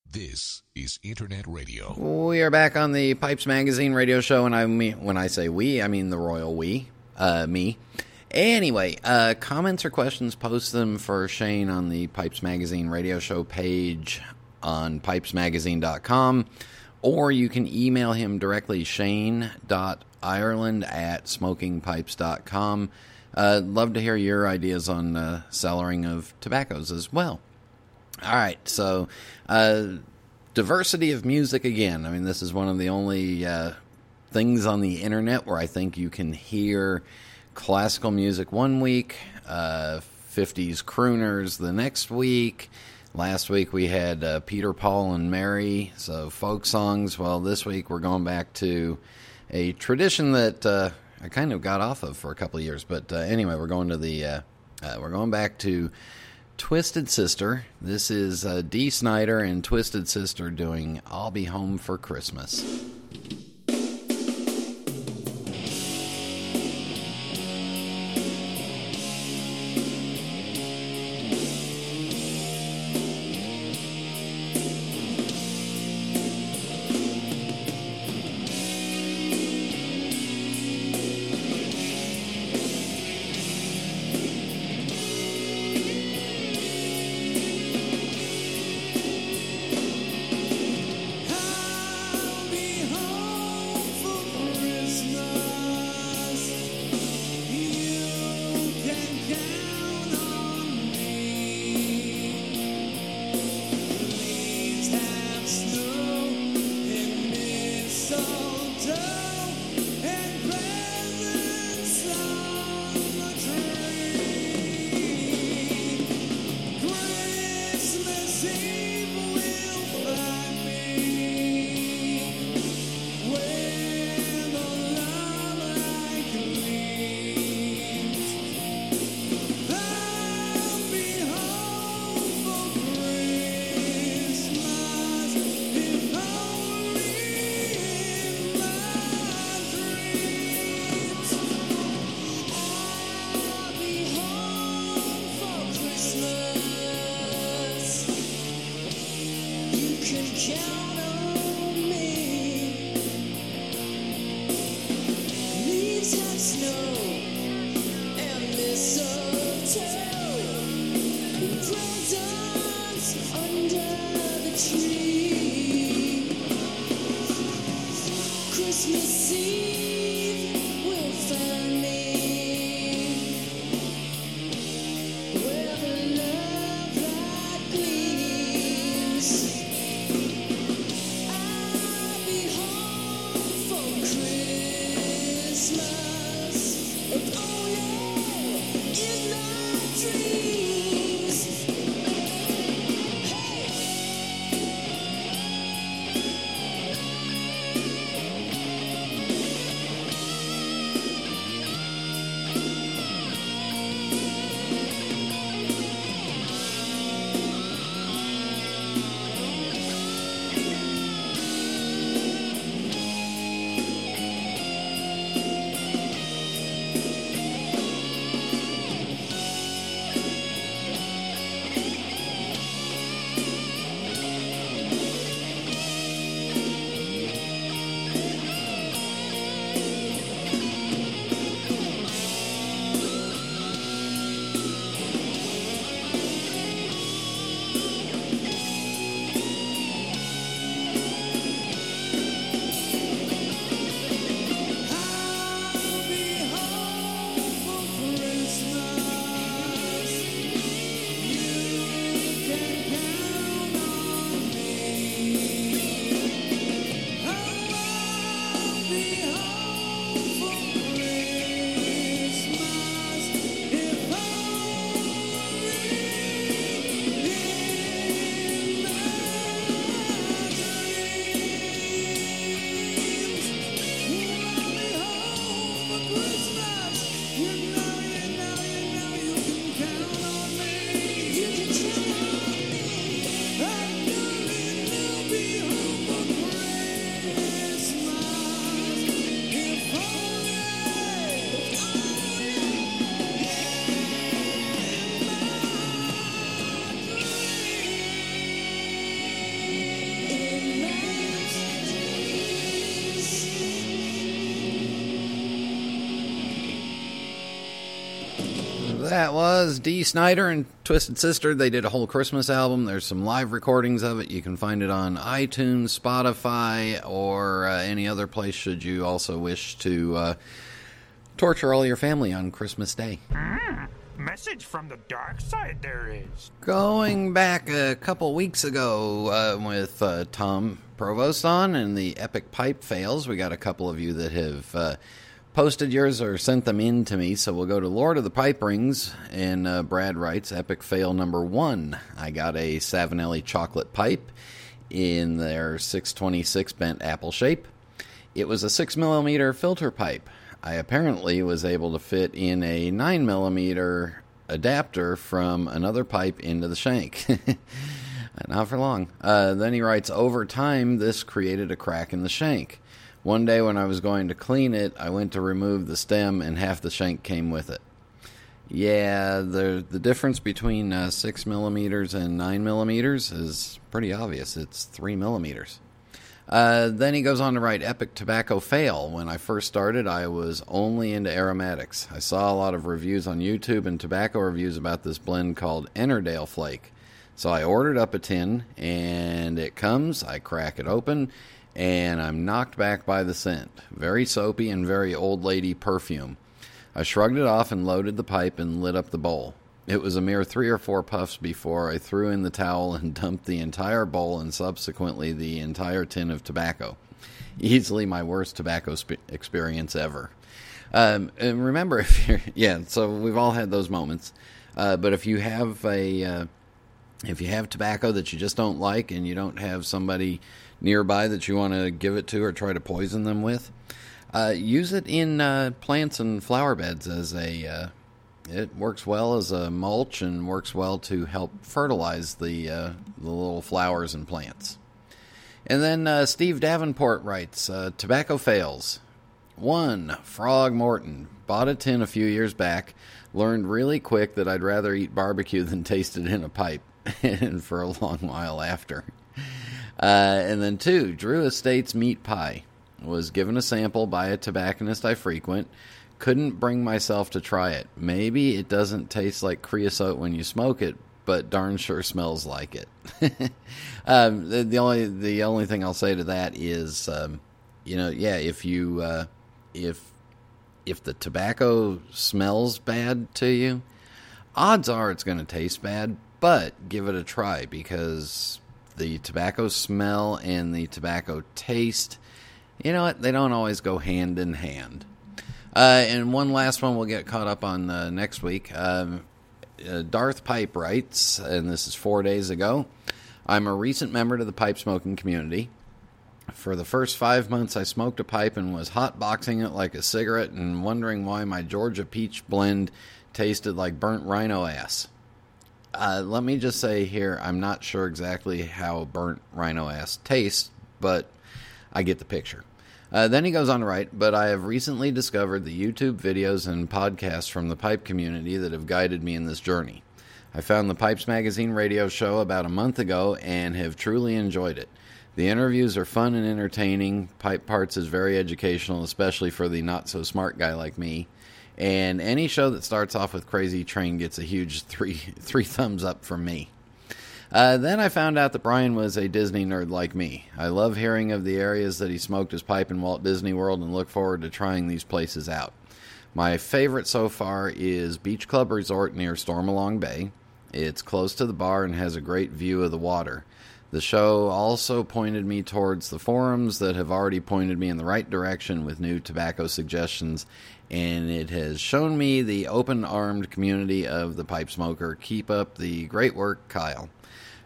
This is Internet Radio. We are back on the Pipes Magazine radio show, and I mean, when I say we, I mean the royal we, uh, me. Anyway, uh, comments or questions, post them for Shane on the Pipes Magazine radio show page on pipesmagazine.com, or you can email him directly, shane.ireland at smokingpipes.com. Uh, love to hear your ideas on uh, cellaring of tobaccos as well. All right, so uh, diversity of music again. I mean, this is one of the only uh, things on the internet where I think you can hear classical music one week, uh, 50s crooners the next week. Last week we had uh, Peter, Paul, and Mary, so folk songs. Well, this week we're going back to a tradition that uh, I kind of got off of for a couple of years. But uh, anyway, we're going to the uh, uh, we're going back to Twisted Sister. This is uh, Dee Snider and Twisted Sister doing "I'll Be Home for Christmas." That was Dee Snider and Twisted Sister. They did a whole Christmas album. There's some live recordings of it. You can find it on iTunes, Spotify, or uh, any other place should you also wish to uh, torture all your family on Christmas Day. Mm, message from the dark side there is. Going back a couple weeks ago uh, with uh, Tom Provost on and the Epic Pipe Fails, we got a couple of you that have uh, posted yours or sent them in to me. So we'll go to Lord of the Pipe Rings, and uh, Brad writes Epic Fail number one. I got a Savinelli chocolate pipe in their 626 bent apple shape. It was a 6 millimeter filter pipe. I apparently was able to fit in a 9 millimeter adapter from another pipe into the shank. Not for long. Uh, then he writes, Over time, this created a crack in the shank. One day when I was going to clean it, I went to remove the stem and half the shank came with it. Yeah, the the difference between uh, six millimeters and nine millimeters is pretty obvious. It's three millimeters. Uh, then he goes on to write Epic Tobacco Fail. When I first started, I was only into aromatics. I saw a lot of reviews on YouTube and tobacco reviews about this blend called Ennerdale Flake. So I ordered up a tin, and it comes. I crack it open, and I'm knocked back by the scent. Very soapy and very old lady perfume. I shrugged it off and loaded the pipe and lit up the bowl. It was a mere three or four puffs before I threw in the towel and dumped the entire bowl and subsequently the entire tin of tobacco. Easily my worst tobacco sp- experience ever. Um, and remember, if you're, yeah, so we've all had those moments. Uh, but if you have a, uh, if you have tobacco that you just don't like and you don't have somebody nearby that you want to give it to or try to poison them with, uh, use it in uh, plants and flower beds as a. Uh, it works well as a mulch and works well to help fertilize the uh, the little flowers and plants. And then uh, Steve Davenport writes, uh, "Tobacco fails." One Frog Morton bought a tin a few years back. Learned really quick that I'd rather eat barbecue than taste it in a pipe, and for a long while after. and then two Drew Estates meat pie was given a sample by a tobacconist I frequent. Couldn't bring myself to try it. Maybe it doesn't taste like creosote when you smoke it, but darn sure smells like it. um, the, the, only the only thing I'll say to that is, um, you know, yeah, if you uh, if if the tobacco smells bad to you, odds are it's going to taste bad. But give it a try because the tobacco smell and the tobacco taste you know what? They don't always go hand in hand. Uh, and one last one we'll get caught up on uh, next week. Um, uh, Darth Pipe writes, and this is four days ago I'm a recent member to the pipe smoking community. For the first five months, I smoked a pipe and was hotboxing it like a cigarette and wondering why my Georgia peach blend tasted like burnt rhino ass. Uh, let me just say here, I'm not sure exactly how burnt rhino ass tastes, but I get the picture. Uh, then he goes on to write, but I have recently discovered the YouTube videos and podcasts from the pipe community that have guided me in this journey. I found the Pipes Magazine radio show about a month ago and have truly enjoyed it. The interviews are fun and entertaining. Pipe Parts is very educational, especially for the not so smart guy like me. And any show that starts off with Crazy Train gets a huge three three thumbs up from me. Uh, then I found out that Brian was a Disney nerd like me. I love hearing of the areas that he smoked his pipe in Walt Disney World and look forward to trying these places out. My favorite so far is Beach Club Resort near Stormalong Bay. It's close to the bar and has a great view of the water. The show also pointed me towards the forums that have already pointed me in the right direction with new tobacco suggestions, and it has shown me the open armed community of the pipe smoker. Keep up the great work, Kyle.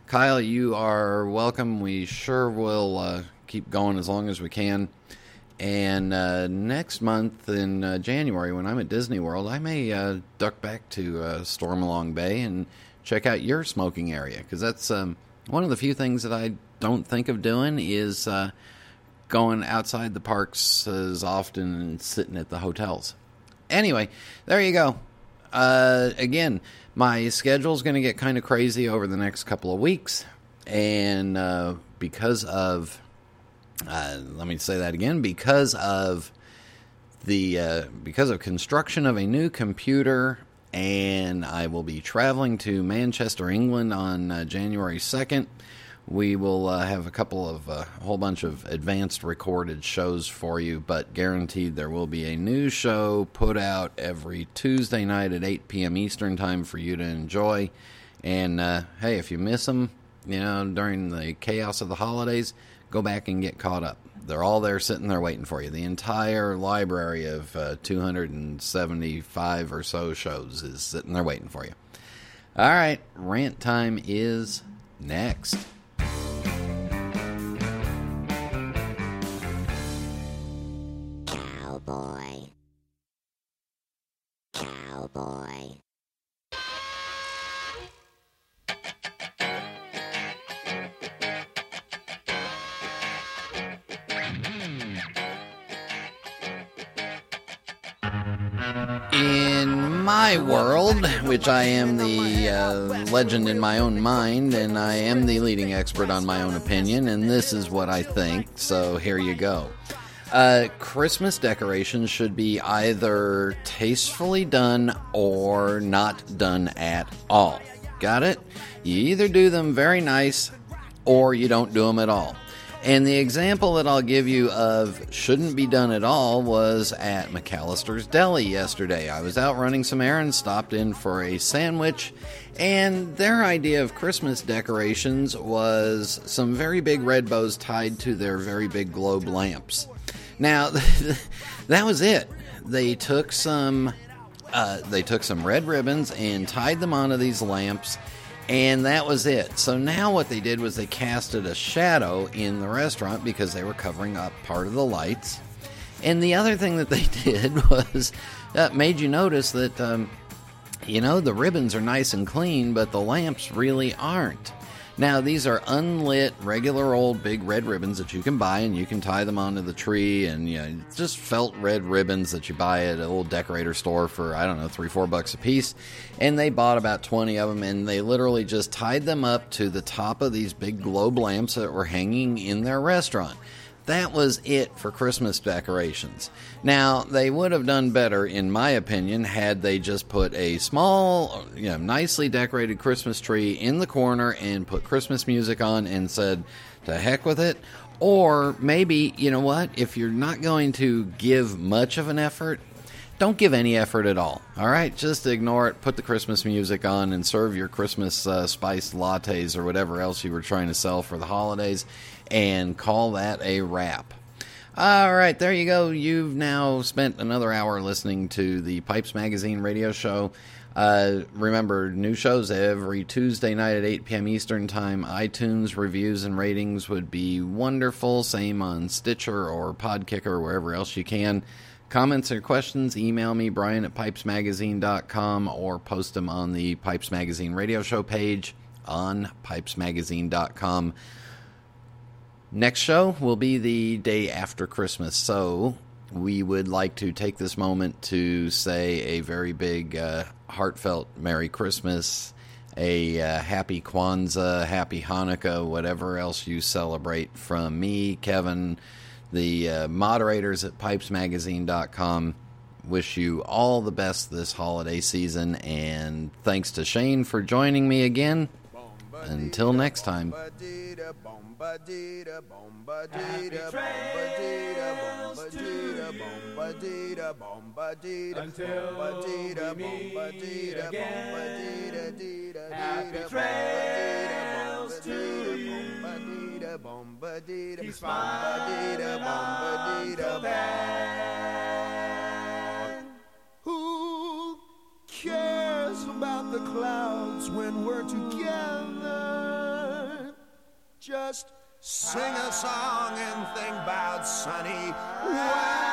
Kyle, you are welcome. We sure will uh, keep going as long as we can. And uh, next month in uh, January, when I'm at Disney World, I may uh, duck back to uh, Stormalong Bay and check out your smoking area because that's um, one of the few things that I don't think of doing is uh, going outside the parks as often and sitting at the hotels. Anyway, there you go. again my schedule is going to get kind of crazy over the next couple of weeks, and uh, because of uh, let me say that again because of the uh, because of construction of a new computer and I will be traveling to Manchester, England on uh, January 2nd we will uh, have a couple of uh, a whole bunch of advanced recorded shows for you, but guaranteed there will be a new show put out every Tuesday night at 8 p.m. Eastern Time for you to enjoy. And uh, hey, if you miss them, you know, during the chaos of the holidays, go back and get caught up. They're all there sitting there waiting for you. The entire library of uh, 275 or so shows is sitting there waiting for you. All right, rant time is next. Cowboy. Cowboy. My world, which I am the uh, legend in my own mind, and I am the leading expert on my own opinion, and this is what I think, so here you go. Uh, Christmas decorations should be either tastefully done or not done at all. Got it? You either do them very nice or you don't do them at all. And the example that I'll give you of shouldn't be done at all was at McAllister's Deli yesterday. I was out running some errands, stopped in for a sandwich, and their idea of Christmas decorations was some very big red bows tied to their very big globe lamps. Now, that was it. They took some uh, they took some red ribbons and tied them onto these lamps and that was it. So now what they did was they casted a shadow in the restaurant because they were covering up part of the lights. And the other thing that they did was that made you notice that, um, you know, the ribbons are nice and clean, but the lamps really aren't. Now, these are unlit, regular old big red ribbons that you can buy and you can tie them onto the tree and, you know, just felt red ribbons that you buy at a little decorator store for, I don't know, three, four bucks a piece. And they bought about 20 of them and they literally just tied them up to the top of these big globe lamps that were hanging in their restaurant that was it for Christmas decorations. Now, they would have done better, in my opinion, had they just put a small, you know, nicely decorated Christmas tree in the corner and put Christmas music on and said, to heck with it. Or maybe, you know what, if you're not going to give much of an effort, don't give any effort at all. All right, just ignore it. Put the Christmas music on and serve your Christmas uh, spiced lattes or whatever else you were trying to sell for the holidays, and call that a wrap. All right, there you go. You've now spent another hour listening to the Pipes Magazine radio show. Uh, remember, new shows every Tuesday night at 8 p.m. Eastern Time. iTunes reviews and ratings would be wonderful. Same on Stitcher or Podkicker or wherever else you can. Comments or questions, email me, Brian at pipesmagazine.com, or post them on the Pipes Magazine radio show page on pipesmagazine.com. Next show will be the day after Christmas, so we would like to take this moment to say a very big, uh, heartfelt Merry Christmas, a uh, happy Kwanzaa, happy Hanukkah, whatever else you celebrate from me, Kevin the uh, moderators at pipesmagazine.com wish you all the best this holiday season, and thanks to Shane for joining me again. Until next time. To bomba dee da bomba dee da bomba dee da Who cares about the clouds when we're together? Just sing a song and think about sunny weather.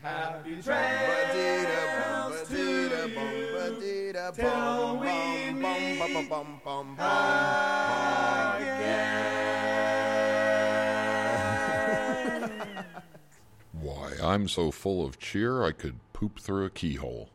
Happy trails bum, bum, bum, Why, I'm so full of cheer I could poop through a keyhole.